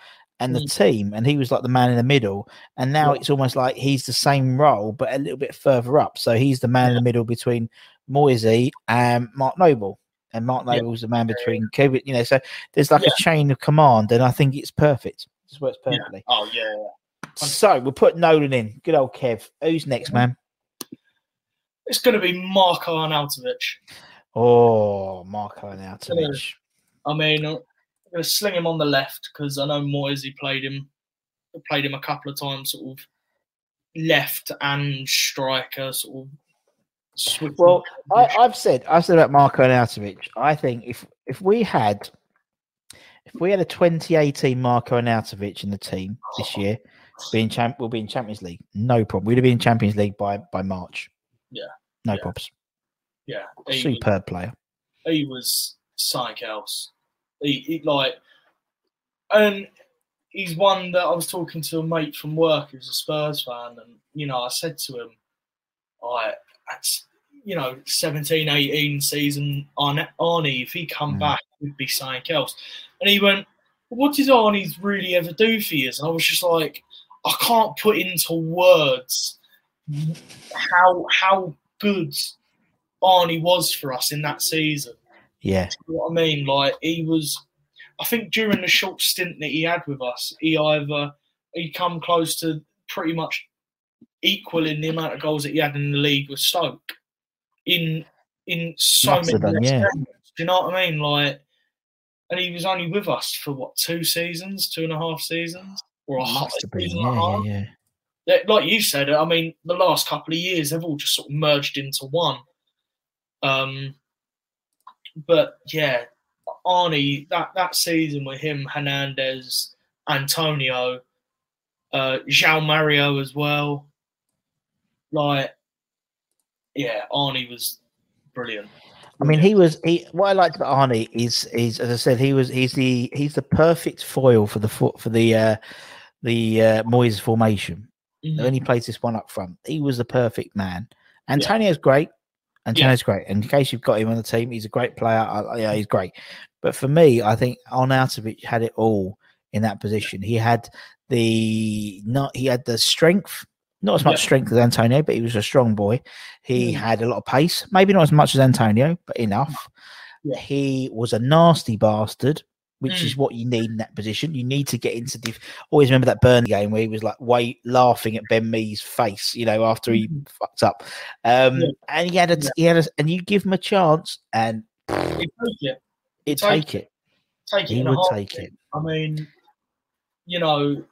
S3: and the mm. team, and he was like the man in the middle. And now
S4: Yeah.
S3: it's almost like he's the same role, but a little bit further up. So he's the man in the middle between Moyesy and Mark Noble, and Mark
S4: Yeah.
S3: Noble's the man between Kubrick. You know, so there's like a chain of command, and I think it's perfect. It just works
S4: Yeah.
S3: perfectly.
S4: Oh yeah. yeah.
S3: So we'll put Nolan in. Good old Kev. Who's next, mm. man?
S4: It's going to be Mark Arnautovic.
S3: Oh, Mark Arnautovic.
S4: I mean, uh, I'm going to sling him on the left because I know Moyesy played him, played him a couple of times, sort of left and striker, sort of.
S3: Well, I, I've said I've said about Marco Arnautovic. I think if if we had if we had a 2018 Marco Arnautovic in the team this year, being champ, we'll be in Champions League. No problem. We'd have been in Champions League by by March.
S4: Yeah.
S3: No
S4: Yeah.
S3: problems.
S4: yeah, he,
S3: Superb player.
S4: he was something else. He, he like, and he's one that I was talking to a mate from work who's a Spurs fan, and you know, I said to him, "I, that's you know, 17, 18 season Arne, Arnie, if he come
S3: Mm.
S4: back, would be something else." And he went, "What did Arnie really ever do for you?" And I was just like, I can't put into words how how good Arnie was for us in that season.
S3: Yeah.
S4: You know what I mean? Like he was. I think during the short stint that he had with us, he either he come close to pretty much equaling the amount of goals that he had in the league with Stoke in in so
S3: have
S4: many less
S3: yeah.
S4: Do you know what I mean? like, and he was only with us for what two seasons, two and a half seasons, or a half
S3: Must have been.
S4: season and a
S3: Yeah,
S4: half
S3: yeah, yeah.
S4: like you said, I mean, the last couple of years they've all just sort of merged into one. Um, but yeah, Arnie, that that season with him, Hernandez, Antonio, uh, João Mario as well. Like, yeah, Arnie was brilliant.
S3: I mean, he was he. What I liked about Arnie is is as I said, he was he's the he's the perfect foil for the fo- for the uh the uh, Moyes formation.
S4: Mhm.
S3: When he plays this one up front, he was the perfect man. Antonio's great. Antonio's great. And in case you've got him on the team, he's a great player. I, yeah, he's great. But for me, I think Arnautovic had it all in that position. He had the not he had the strength, not as much
S4: Yeah.
S3: strength as Antonio, but he was a strong boy. He
S4: Mm.
S3: had a lot of pace, maybe not as much as Antonio, but enough.
S4: Yeah.
S3: He was a nasty bastard, which
S4: Mm.
S3: is what you need in that position. You need to get into def- always remember that Burnley game where he was like way laughing at Ben Mee's face, you know, after he fucked up. Um,
S4: Mm-hmm. Yeah.
S3: and he had a, he had a, and you give him a chance and
S4: He'd take it.
S3: he'd
S4: take
S3: take it.
S4: Take it
S3: He would take it.
S4: I mean, you know,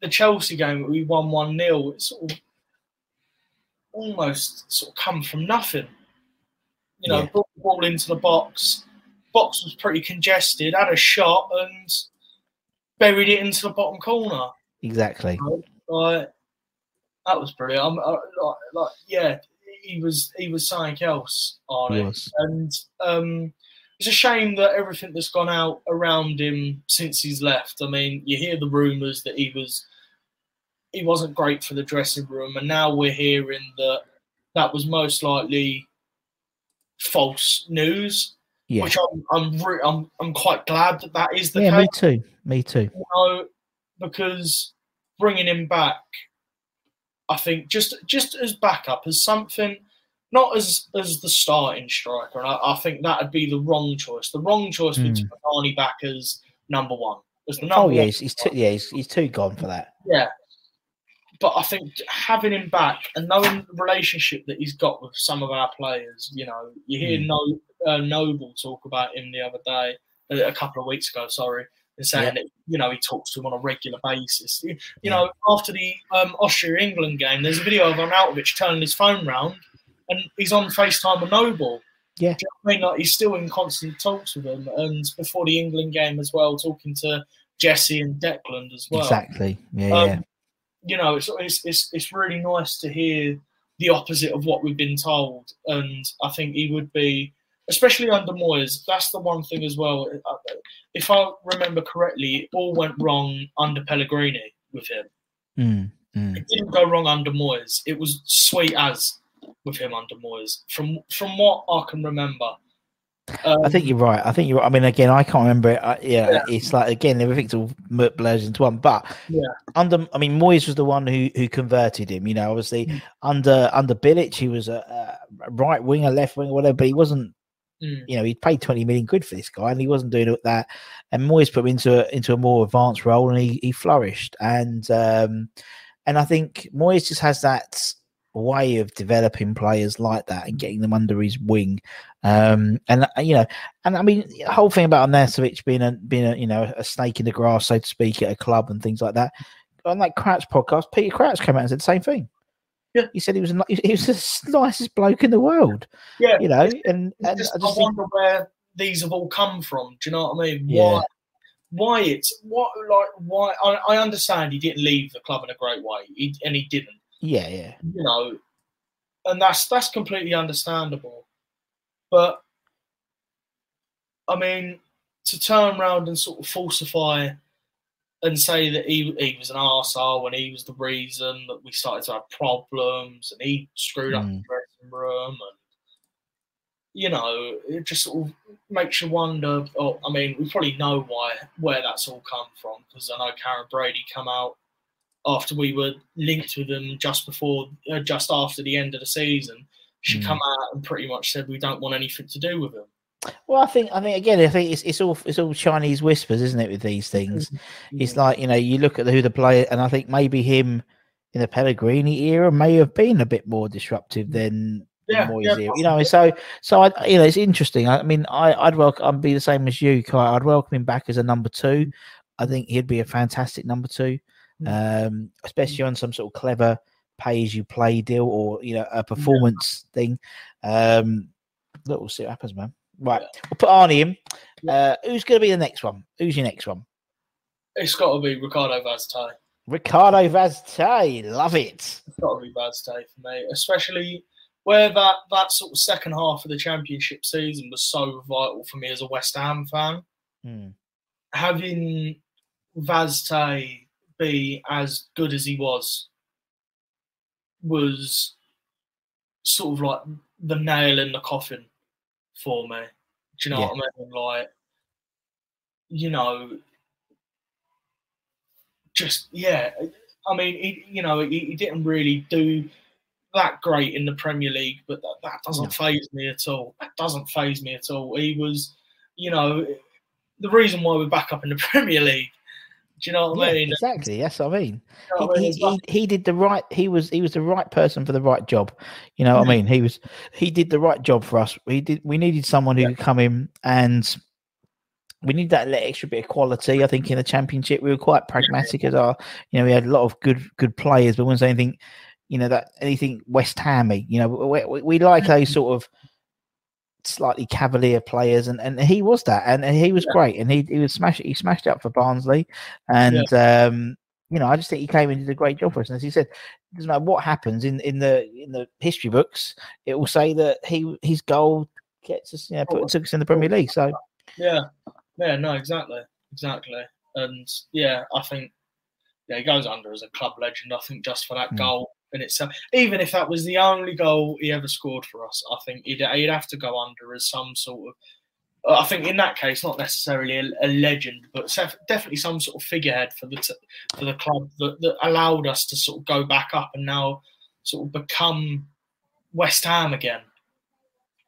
S4: the Chelsea game where we won one 0 It's sort of almost sort of come from nothing. You know,
S3: Yeah.
S4: brought the ball into the box. Box was pretty congested. Had a shot and buried it into the bottom corner.
S3: Exactly.
S4: Like that was brilliant. I'm, I, like, like, yeah, he was he was something else on it, and um, it's a shame that everything that's gone out around him since he's left. I mean, you hear the rumours that he was he wasn't great for the dressing room, and now we're hearing that that was most likely false news.
S3: Yeah.
S4: Which I'm I'm, re- I'm I'm quite glad that that is the
S3: Yeah,
S4: case
S3: me too. Me too.
S4: you know, because bringing him back, I think just just as backup, as something, not as as the starting striker. And I, I think that would be the wrong choice. The wrong choice would be
S3: Hmm.
S4: to put Arnie back as number one. As the number
S3: Oh yeah, he's, he's too yeah he's, he's too gone for that.
S4: yeah. But I think having him back and knowing the relationship that he's got with some of our players, you know, you hear
S3: Mm.
S4: no, uh, Noble talk about him the other day, a couple of weeks ago, sorry, and saying
S3: Yeah.
S4: that you know he talks to him on a regular basis. You, you know, after the um, Austria England game, there's a video of Arnautovic turning his phone round, and he's on FaceTime with Noble.
S3: Yeah.
S4: You know I mean? Like he's still in constant talks with him, and before the England game as well, talking to Jesse and Declan as well
S3: exactly. Yeah,
S4: Um,
S3: yeah.
S4: you know, it's, it's it's it's really nice to hear the opposite of what we've been told, and I think he would be, especially under Moyes. That's the one thing as well. Uh, If I remember correctly, it all went wrong under Pellegrini with him.
S3: Mm, mm.
S4: It didn't go wrong under Moyes. It was sweet as with him under Moyes, from from what I can remember. Um,
S3: I think you're right. I think you're. I mean, again, I can't remember it. I, yeah,
S4: Yeah.
S3: it's like again, everything's all blurs into one. But
S4: Yeah.
S3: under, I mean, Moyes was the one who who converted him. You know, obviously
S4: Mm.
S3: under under Bilic, he was a, a right winger, left winger, whatever. But he wasn't.
S4: Mm.
S3: You know, he'd paid twenty million quid for this guy, and he wasn't doing it that. And Moyes put him into a, into a more advanced role, and he he flourished. And um, and I think Moyes just has that way of developing players like that and getting them under his wing. Um, and uh, you know, and I mean, the whole thing about Arnautovic being a being a you know a snake in the grass, so to speak, at a club and things like that. On that Crouch podcast, Peter Crouch came out and said the same thing.
S4: Yeah.
S3: he said he was a, he was the nicest bloke in the world.
S4: Yeah,
S3: You know, and, and
S4: just,
S3: I
S4: I,
S3: just think,
S4: wonder where these have all come from. Do you know what I mean?
S3: Yeah.
S4: Why? Why it's what like why? I, I understand he didn't leave the club in a great way, he, and he didn't.
S3: yeah, yeah,
S4: You know, and that's that's completely understandable. But I mean, to turn around and sort of falsify and say that he he was an arsehole and he was the reason that we started to have problems and he screwed up the
S3: Mm.
S4: dressing room and you know it just sort of makes you wonder. Oh, I mean, we probably know why where that's all come from because I know Karen Brady come out after we were linked with them just before, uh, just after the end of the season. She
S3: Mm.
S4: come out and pretty much said we don't want anything to do with him.
S3: Well, I think I think again, I think it's it's all it's all Chinese whispers, isn't it? With these things,
S4: Mm-hmm.
S3: it's like you know, you look at who the player, and I think maybe him in the Pellegrini era may have been a bit more disruptive than
S4: Yeah, yeah.
S3: You know, so so I you know it's interesting. I mean, I I'd welcome I'd be the same as you, Kai. I'd welcome him back as a number two. I think he'd be a fantastic number two,
S4: Mm.
S3: um, especially on some sort of clever pay as you play deal or you know a performance thing. Um, look, we'll see what happens, man. Right, we'll put Arnie in. Uh, who's going to be the next one? Who's your next one?
S4: It's got to be Ricardo Vaz Tê.
S3: Ricardo Vaz Tê. Love it.
S4: It's got to be Vaz Tê for me, especially where that that sort of second half of the championship season was so vital for me as a West Ham fan.
S3: Hmm.
S4: Having Vaz Tê be as good as he was was sort of like the nail in the coffin for me. Do you know
S3: Yeah.
S4: what I mean? Like, you know, just yeah. I mean, he, you know, he, he didn't really do that great in the Premier League, but that, that doesn't phase me at all. That doesn't phase me at all. He was, you know, the reason why we're back up in the Premier League. Do you know what I
S3: Yeah,
S4: mean?
S3: exactly. That's what I mean.
S4: You know what I
S3: He,
S4: mean?
S3: he,
S4: like-
S3: he, he did the right. He was he was the right person for the right job. You know what I mm. mean? He was he did the right job for us. We did. We needed someone who could come in and we need that little extra bit of quality. I think in the championship we were quite pragmatic as our. You know, we had a lot of good good players, but wasn't anything. you know that anything West Hammy. You know, we, we, we like mm. those sort of slightly cavalier players, and, and he was that, and, and he was
S4: Yeah.
S3: great, and he he was smash he smashed it up for Barnsley, and um, you know I just think he came and did a great job for us. And as he said, it doesn't matter what happens in in the in the history books, it will say that he his goal gets us, you know, put, took us in the Premier League. So
S4: Yeah, yeah, no, exactly, exactly, and yeah, I think yeah, he goes under as a club legend. I think just for that
S3: Mm.
S4: goal in itself, even if that was the only goal he ever scored for us, I think he'd, he'd have to go under as some sort of. uh, I think in that case, not necessarily a, a legend, but definitely some sort of figurehead for the t- for the club that, that allowed us to sort of go back up and now sort of become West Ham again.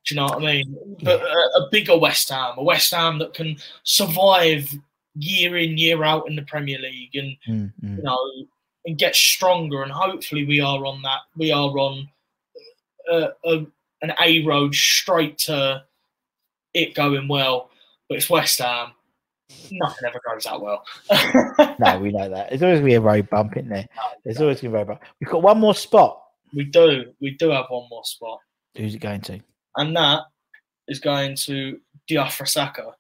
S4: Do you know what I mean? But a, a bigger West Ham, a West Ham that can survive year in year out in the Premier League, and
S3: mm, mm.
S4: you know, and get stronger. And hopefully, we are on that. We are on uh, a, an A road straight to it going well. But it's West Ham. Nothing ever goes that well.
S3: no, we know that. There's always gonna be a road bump in there. There's always gonna be a road bump. We've got one more spot.
S4: we do. We do have one more spot,
S3: Who's it going to?
S4: and that is going to Diafra Sakho.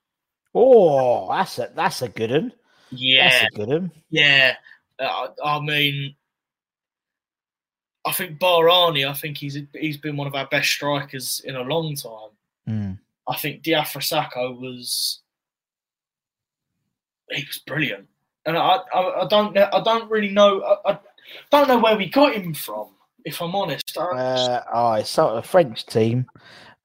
S3: Oh, that's a that's a good one.
S4: Yeah,
S3: That's a good one.
S4: Yeah, uh, I mean, I think Barani. I think he's he's been one of our best strikers in a long time.
S3: Mm.
S4: I think Diafra Sakho was he was brilliant, and I, I I don't know I don't really know I, I don't know where we got him from. If I'm honest, I,
S3: Uh, oh, it's sort of a French team.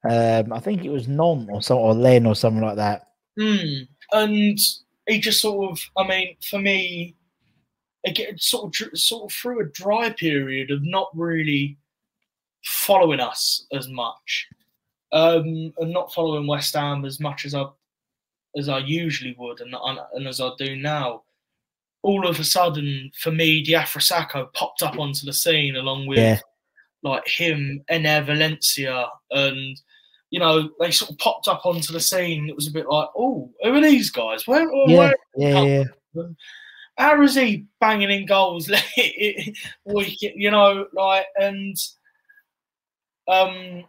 S3: Um, I think it was Non or some or Len or something like that.
S4: Hmm. and he just sort of I mean, for me, again, sort of sort of through a dry period of not really following us as much, um, and not following West Ham as much as I as I usually would, and and, and as I do now. All of a sudden, for me, Diafra Sakho popped up onto the scene along with
S3: Yeah.
S4: like him, Enner Valencia, and you know they sort of popped up onto the scene. It was a bit like, oh, who are these guys? Where,
S3: Yeah,
S4: where
S3: yeah, yeah.
S4: How is he banging in goals? you know, like and um,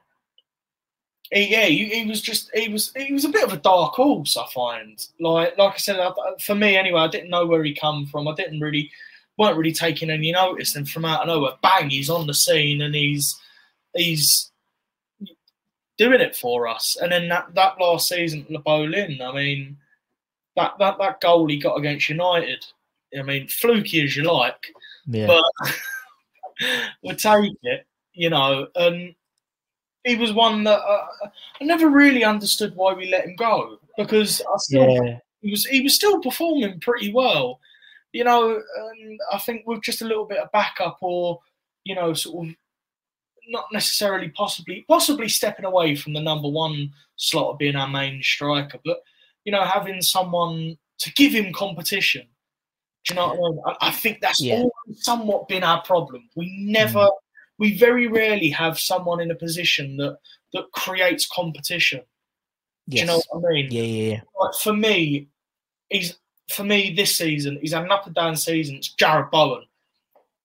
S4: he, yeah, he, he was just he was he was a bit of a dark horse. I find, like like I said, for me anyway, I didn't know where he come from. I didn't really weren't really taking any notice, and from out of nowhere, bang, he's on the scene and he's he's doing it for us. And then that, that last season Le Boleyn, I mean, that, that that goal he got against United, I mean, fluky as you like,
S3: Yeah.
S4: but we'll take it, you know. And he was one that uh, I never really understood why we let him go because I still
S3: yeah.
S4: he was he was still performing pretty well, you know. And I think with just a little bit of backup or you know, sort of not necessarily possibly possibly stepping away from the number one slot of being our main striker, but you know, having someone to give him competition. Do you know what I mean? I, I think that's
S3: Yeah.
S4: always somewhat been our problem. We never, mm. we very rarely have someone in a position that that creates competition. Do you know what I mean?
S3: Yeah, yeah, yeah.
S4: like for me, he's for me this season. He's had an up and down season. It's Jarrod Bowen.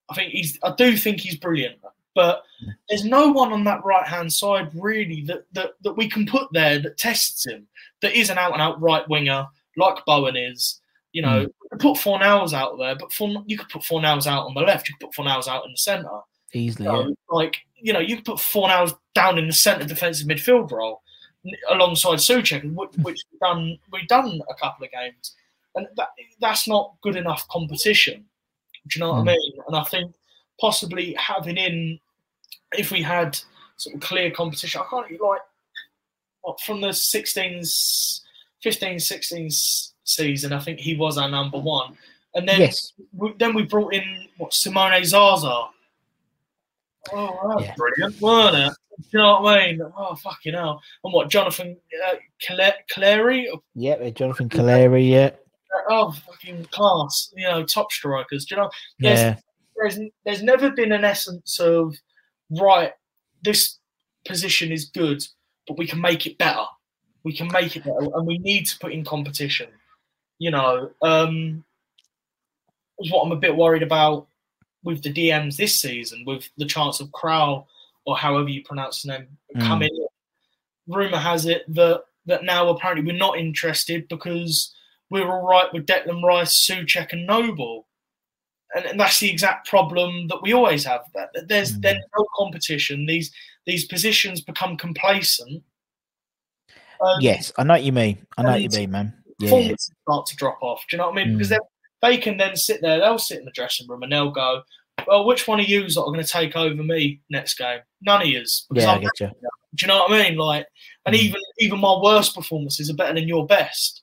S4: I think he's. I do think he's brilliant, but there's no one on that right hand side really that, that that we can put there that tests him. That is an out and out right winger like Bowen is. You know, you could put Fornals out there, but Forn, you could put four Fornals out on the left. You could put four Fornals out in the centre.
S3: Easily.
S4: You know, like you know, you could put four Fornals down in the centre defensive midfield role alongside Souček, which, we've done we've done a couple of games, and that, that's not good enough competition. Do you know what
S3: Mm.
S4: I mean? And I think possibly having in, if we had sort of clear competition, I can't like what, from the 16s, 15, 16 season. I think he was our number one, and then
S3: Yes.
S4: we, then we brought in what Simone Zaza. Oh, that was
S3: Yeah.
S4: brilliant, weren't it? Do you know what I mean? Oh, fucking hell. And what, Jonathan uh, Cla- Clary?
S3: Yeah, Jonathan Calleri, yeah.
S4: Oh, fucking class. You know, top strikers. Do you know? There's,
S3: Yeah.
S4: there's, there's never been an essence of, right, this position is good, but we can make it better. We can make it better, and we need to put in competition. You know, um, is what I'm a bit worried about with the DMs this season, with the chance of Crow or however you pronounce his name
S3: Mm.
S4: coming in, rumor has it that that now apparently we're not interested because we're all right with Declan Rice, Souček, and Noble. And, and that's the exact problem that we always have. There's
S3: Mm.
S4: there's no competition. These these positions become complacent. Um,
S3: Yes, I know what you mean. I know what you mean, man. Yeah,
S4: performances start to drop off. Do you know what I mean? Because
S3: Mm.
S4: they they can then sit there, they'll sit in the dressing room and they'll go, "Well, which one of yous are going to take over me next game? None of yous." because
S3: yeah, I
S4: I'm-
S3: get you.
S4: Do you know what I mean? Like, and
S3: Mm.
S4: even even my worst performances are better than your best.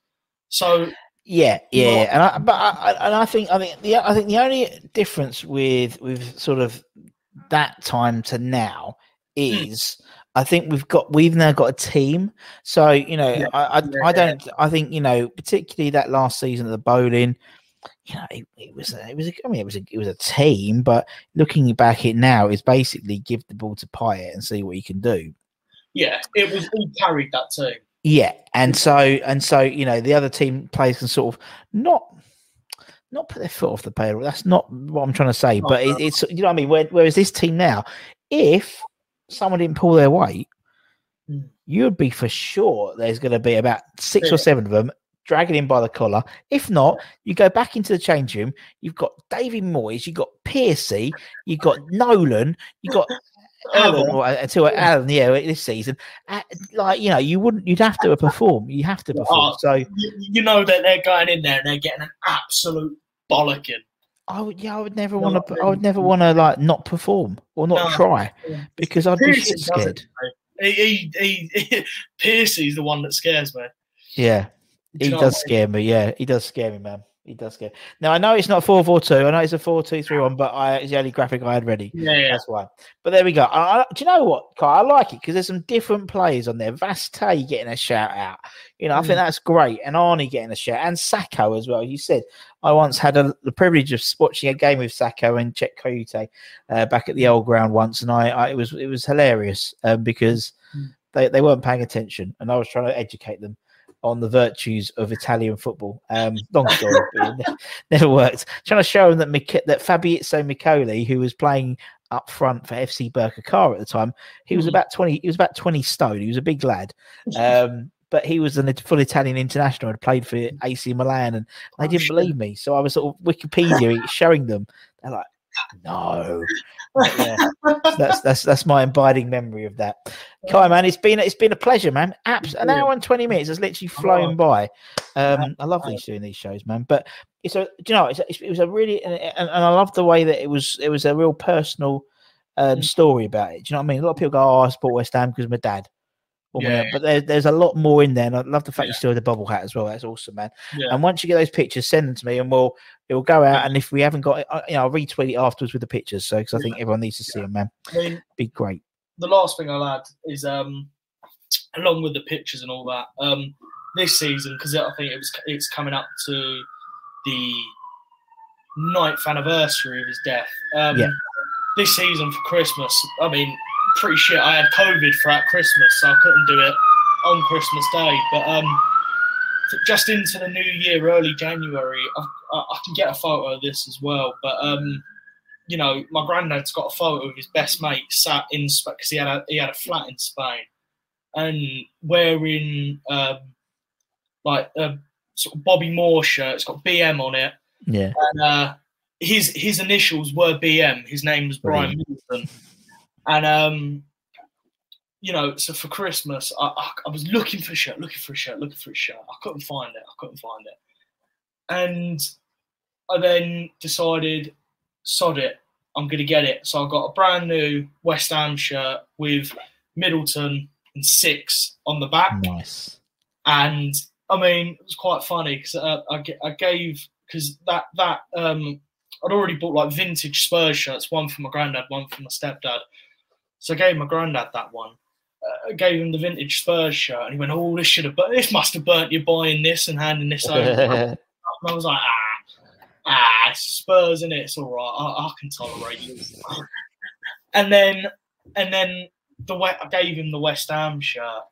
S4: So
S3: Yeah, yeah,
S4: Not-
S3: and I, but I, I- and I think I think the I think the only difference with with sort of that time to now
S4: Hmm.
S3: is I think we've got we've now got a team. So you know,
S4: Yeah,
S3: I, I
S4: yeah,
S3: I don't I think you know particularly that last season of the Boleyn. You know, it, it was a, it was a, I mean it was a it was a team, but looking back at now is basically give the ball to Payet and see what he can do.
S4: yeah, it was he carried that team.
S3: Yeah, and so and so you know the other team players can sort of not not put their foot off the pedal. That's not what I'm trying to say,
S4: No,
S3: but it, it's you know what I mean. Where, whereas this team now, if someone didn't pull their weight,
S4: Mm.
S3: you'd be for sure there's going to be about six
S4: Yeah.
S3: or seven of them dragging him by the collar. If not, you go back into the change room. You've got David Moyes, you've got Piercy, you've got Nolan, you've got Alan, uh, until Alan, yeah, this season, uh, like you know, you wouldn't, you'd have to perform. You have to perform.
S4: Oh.
S3: So
S4: You, you know that they're going in there and they're getting an absolute bollocking.
S3: I would, yeah, I would never want to, I would never want to like not perform or not
S4: No.
S3: try because I'd be scared.
S4: He, he, he, Piercy's the one that scares me.
S3: Yeah, he
S4: know
S3: does
S4: what I mean?
S3: scare me. Yeah, he does scare me, man. He does scare. Now I know it's not four four two. I know it's a four two three one, but I it's the only graphic I had ready.
S4: Yeah, yeah.
S3: That's why. But there we go. I, I- do you know what, Kai? I like it because there's some different players on there. Vaz Tê getting a shout out. You know, I think
S4: Mm.
S3: that's great. And Arnie getting a shout, and Sakho as well. You said I once had a, the privilege of watching a game with Sakho and Cheikhou Kouyaté uh, back at the old ground once, and I, I it was it was hilarious um, because
S4: Mm.
S3: they, they weren't paying attention, and I was trying to educate them on the virtues of Italian football. Um, long story, it never worked. Trying to show them that that Fabrizio Miccoli, who was playing up front for FC Birkirkara at the time, he was
S4: Mhm.
S3: about twenty. He was about twenty stone. He was a big lad. Um, but he was a full Italian international. Had played for AC Milan, and they
S4: Oh,
S3: didn't believe me. So I was sort of Wikipedia showing them. They're like, no. Yeah. So that's that's that's my abiding memory of that. Kai, man, it's been it's been a pleasure, man. Abs- an hour and twenty minutes has literally flown by. Um, I love these doing these shows, man. But it's a, do you know, it's, a- it was a really, and, and and I love the way that it was. It was a real personal um,
S4: Mm.
S3: story about it. Do you know what I mean? A lot of people go, "Oh, I support West Ham because my dad." Or
S4: Yeah.
S3: but there, there's a lot more in there, and I love the fact you still have the bubble hat as well. That's awesome, man.
S4: Yeah.
S3: And once you get those pictures, send them to me, and we'll it will go out. And if we haven't got it, I- you know, I'll retweet it afterwards with the pictures. So because I think everyone needs to see them, man.
S4: I mean,
S3: Be great.
S4: the last thing I'll add is um, along with the pictures and all that, um, this season because I think it was it's coming up to the ninth anniversary of his death. Um,
S3: Yeah.
S4: This season for Christmas, I mean, pretty shit. I had COVID throughout Christmas, so I couldn't do it on Christmas Day. But um, just into the new year, early January, I, I, I can get a photo of this as well. But um, you know, my granddad's got a photo of his best mate sat in because he had a he had a flat in Spain, and wearing um, like a sort of Bobby Moore shirt. It's got BM on it,
S3: Yeah.
S4: and uh, his his initials were BM. His name was Brian Middleton, and um, you know, so for Christmas, I, I, I was looking for a shirt, looking for a shirt, looking for a shirt. I couldn't find it. I couldn't find it, and I then decided, sod it, I'm gonna get it. So I got a brand new West Ham shirt with Middleton and six on the back
S3: Nice.
S4: and I mean it was quite funny because uh, I, I gave because that that um I'd already bought like vintage Spurs shirts, one for my granddad, one for my stepdad. So I gave my granddad that one. Uh, I gave him the vintage Spurs shirt, and he went, "Oh, this should have, but this must have burnt you buying this and handing this over." and I was like, "Ah, ah, Spurs, in it? It's all right. I, I can tolerate you." and then, and then the way I gave him the West Ham shirt,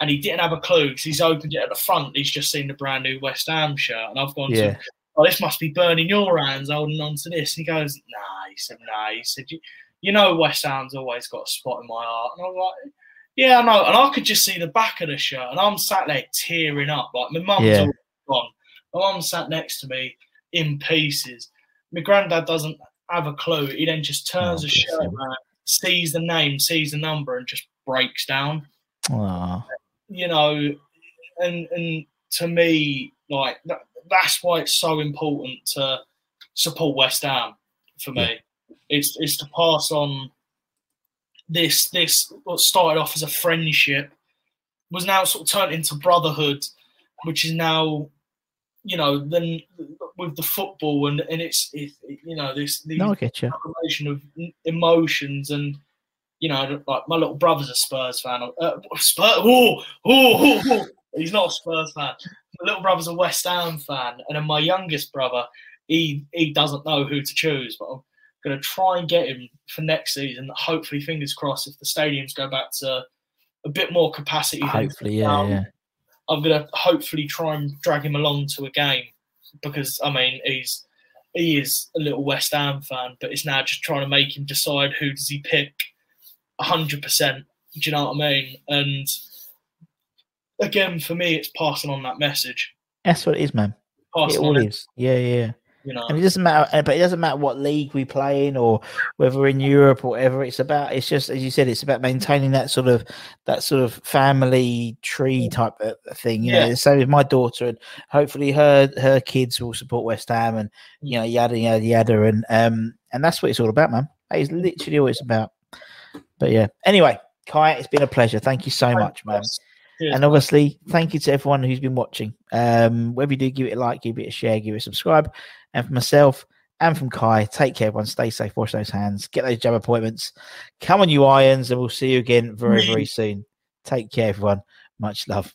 S4: and he didn't have a clue because he's opened it at the front. He's just seen the brand new West Ham shirt, and I've gone
S3: Yeah.
S4: to, oh, this must be burning your hands holding on to this. And he goes, nah, He said, nah. He said, you, know, West Ham's always got a spot in my heart. And I'm like, yeah, I know. And I could just see the back of the shirt, and I'm sat there tearing up. Like my mum's
S3: Yeah.
S4: all gone. My mum sat next to me in pieces. My granddad doesn't have a clue. He then just turns
S3: Oh,
S4: the shirt around, sees the name, sees the number, and just breaks down.
S3: Aw.
S4: You know, and and to me, like that, that's why it's so important to support West Ham for me. It's it's to pass on this this what started off as a friendship was now sort of turned into brotherhood, which is now you know then with the football and and it's it, you know this the
S3: No, I get you.
S4: combination of emotions and you know like my little brother's a Spurs fan. Uh, Spurs, oh, oh, oh, oh. he's not a Spurs fan. My little brother's a West Ham fan, and then my youngest brother he he doesn't know who to choose, but I'm going to try and get him for next season. Hopefully, fingers crossed, if the stadiums go back to a bit more capacity.
S3: Hopefully, yeah,
S4: now,
S3: yeah.
S4: I'm going to hopefully try and drag him along to a game because I mean he's he is a little West Ham fan, but it's now just trying to make him decide who does he pick. hundred percent. Do you know what I mean? And again, for me, it's passing on that message.
S3: That's what it is, man. It all is. Yeah, yeah.
S4: You know.
S3: And it doesn't matter, uh, but it doesn't matter what league we play in or whether we're in Europe or whatever. It's about, it's just, as you said, it's about maintaining that sort of, that sort of family tree type of thing. You know,
S4: Yeah.
S3: the same with my daughter, and hopefully her her kids will support West Ham, and you know, yada yada yada, and um, and that's what it's all about, man. That is literally what it's about. But yeah, anyway, Kai, it's been a pleasure. Thank you so much, man.
S4: Cheers,
S3: And obviously, thank you to everyone who's been watching. Um, whether you do give it a like, give it a share, give it a subscribe. And for myself and from Kai, take care, everyone. Stay safe, wash those hands, get those jab appointments. Come on, you irons, and we'll see you again very, very soon. Take care, everyone. Much love.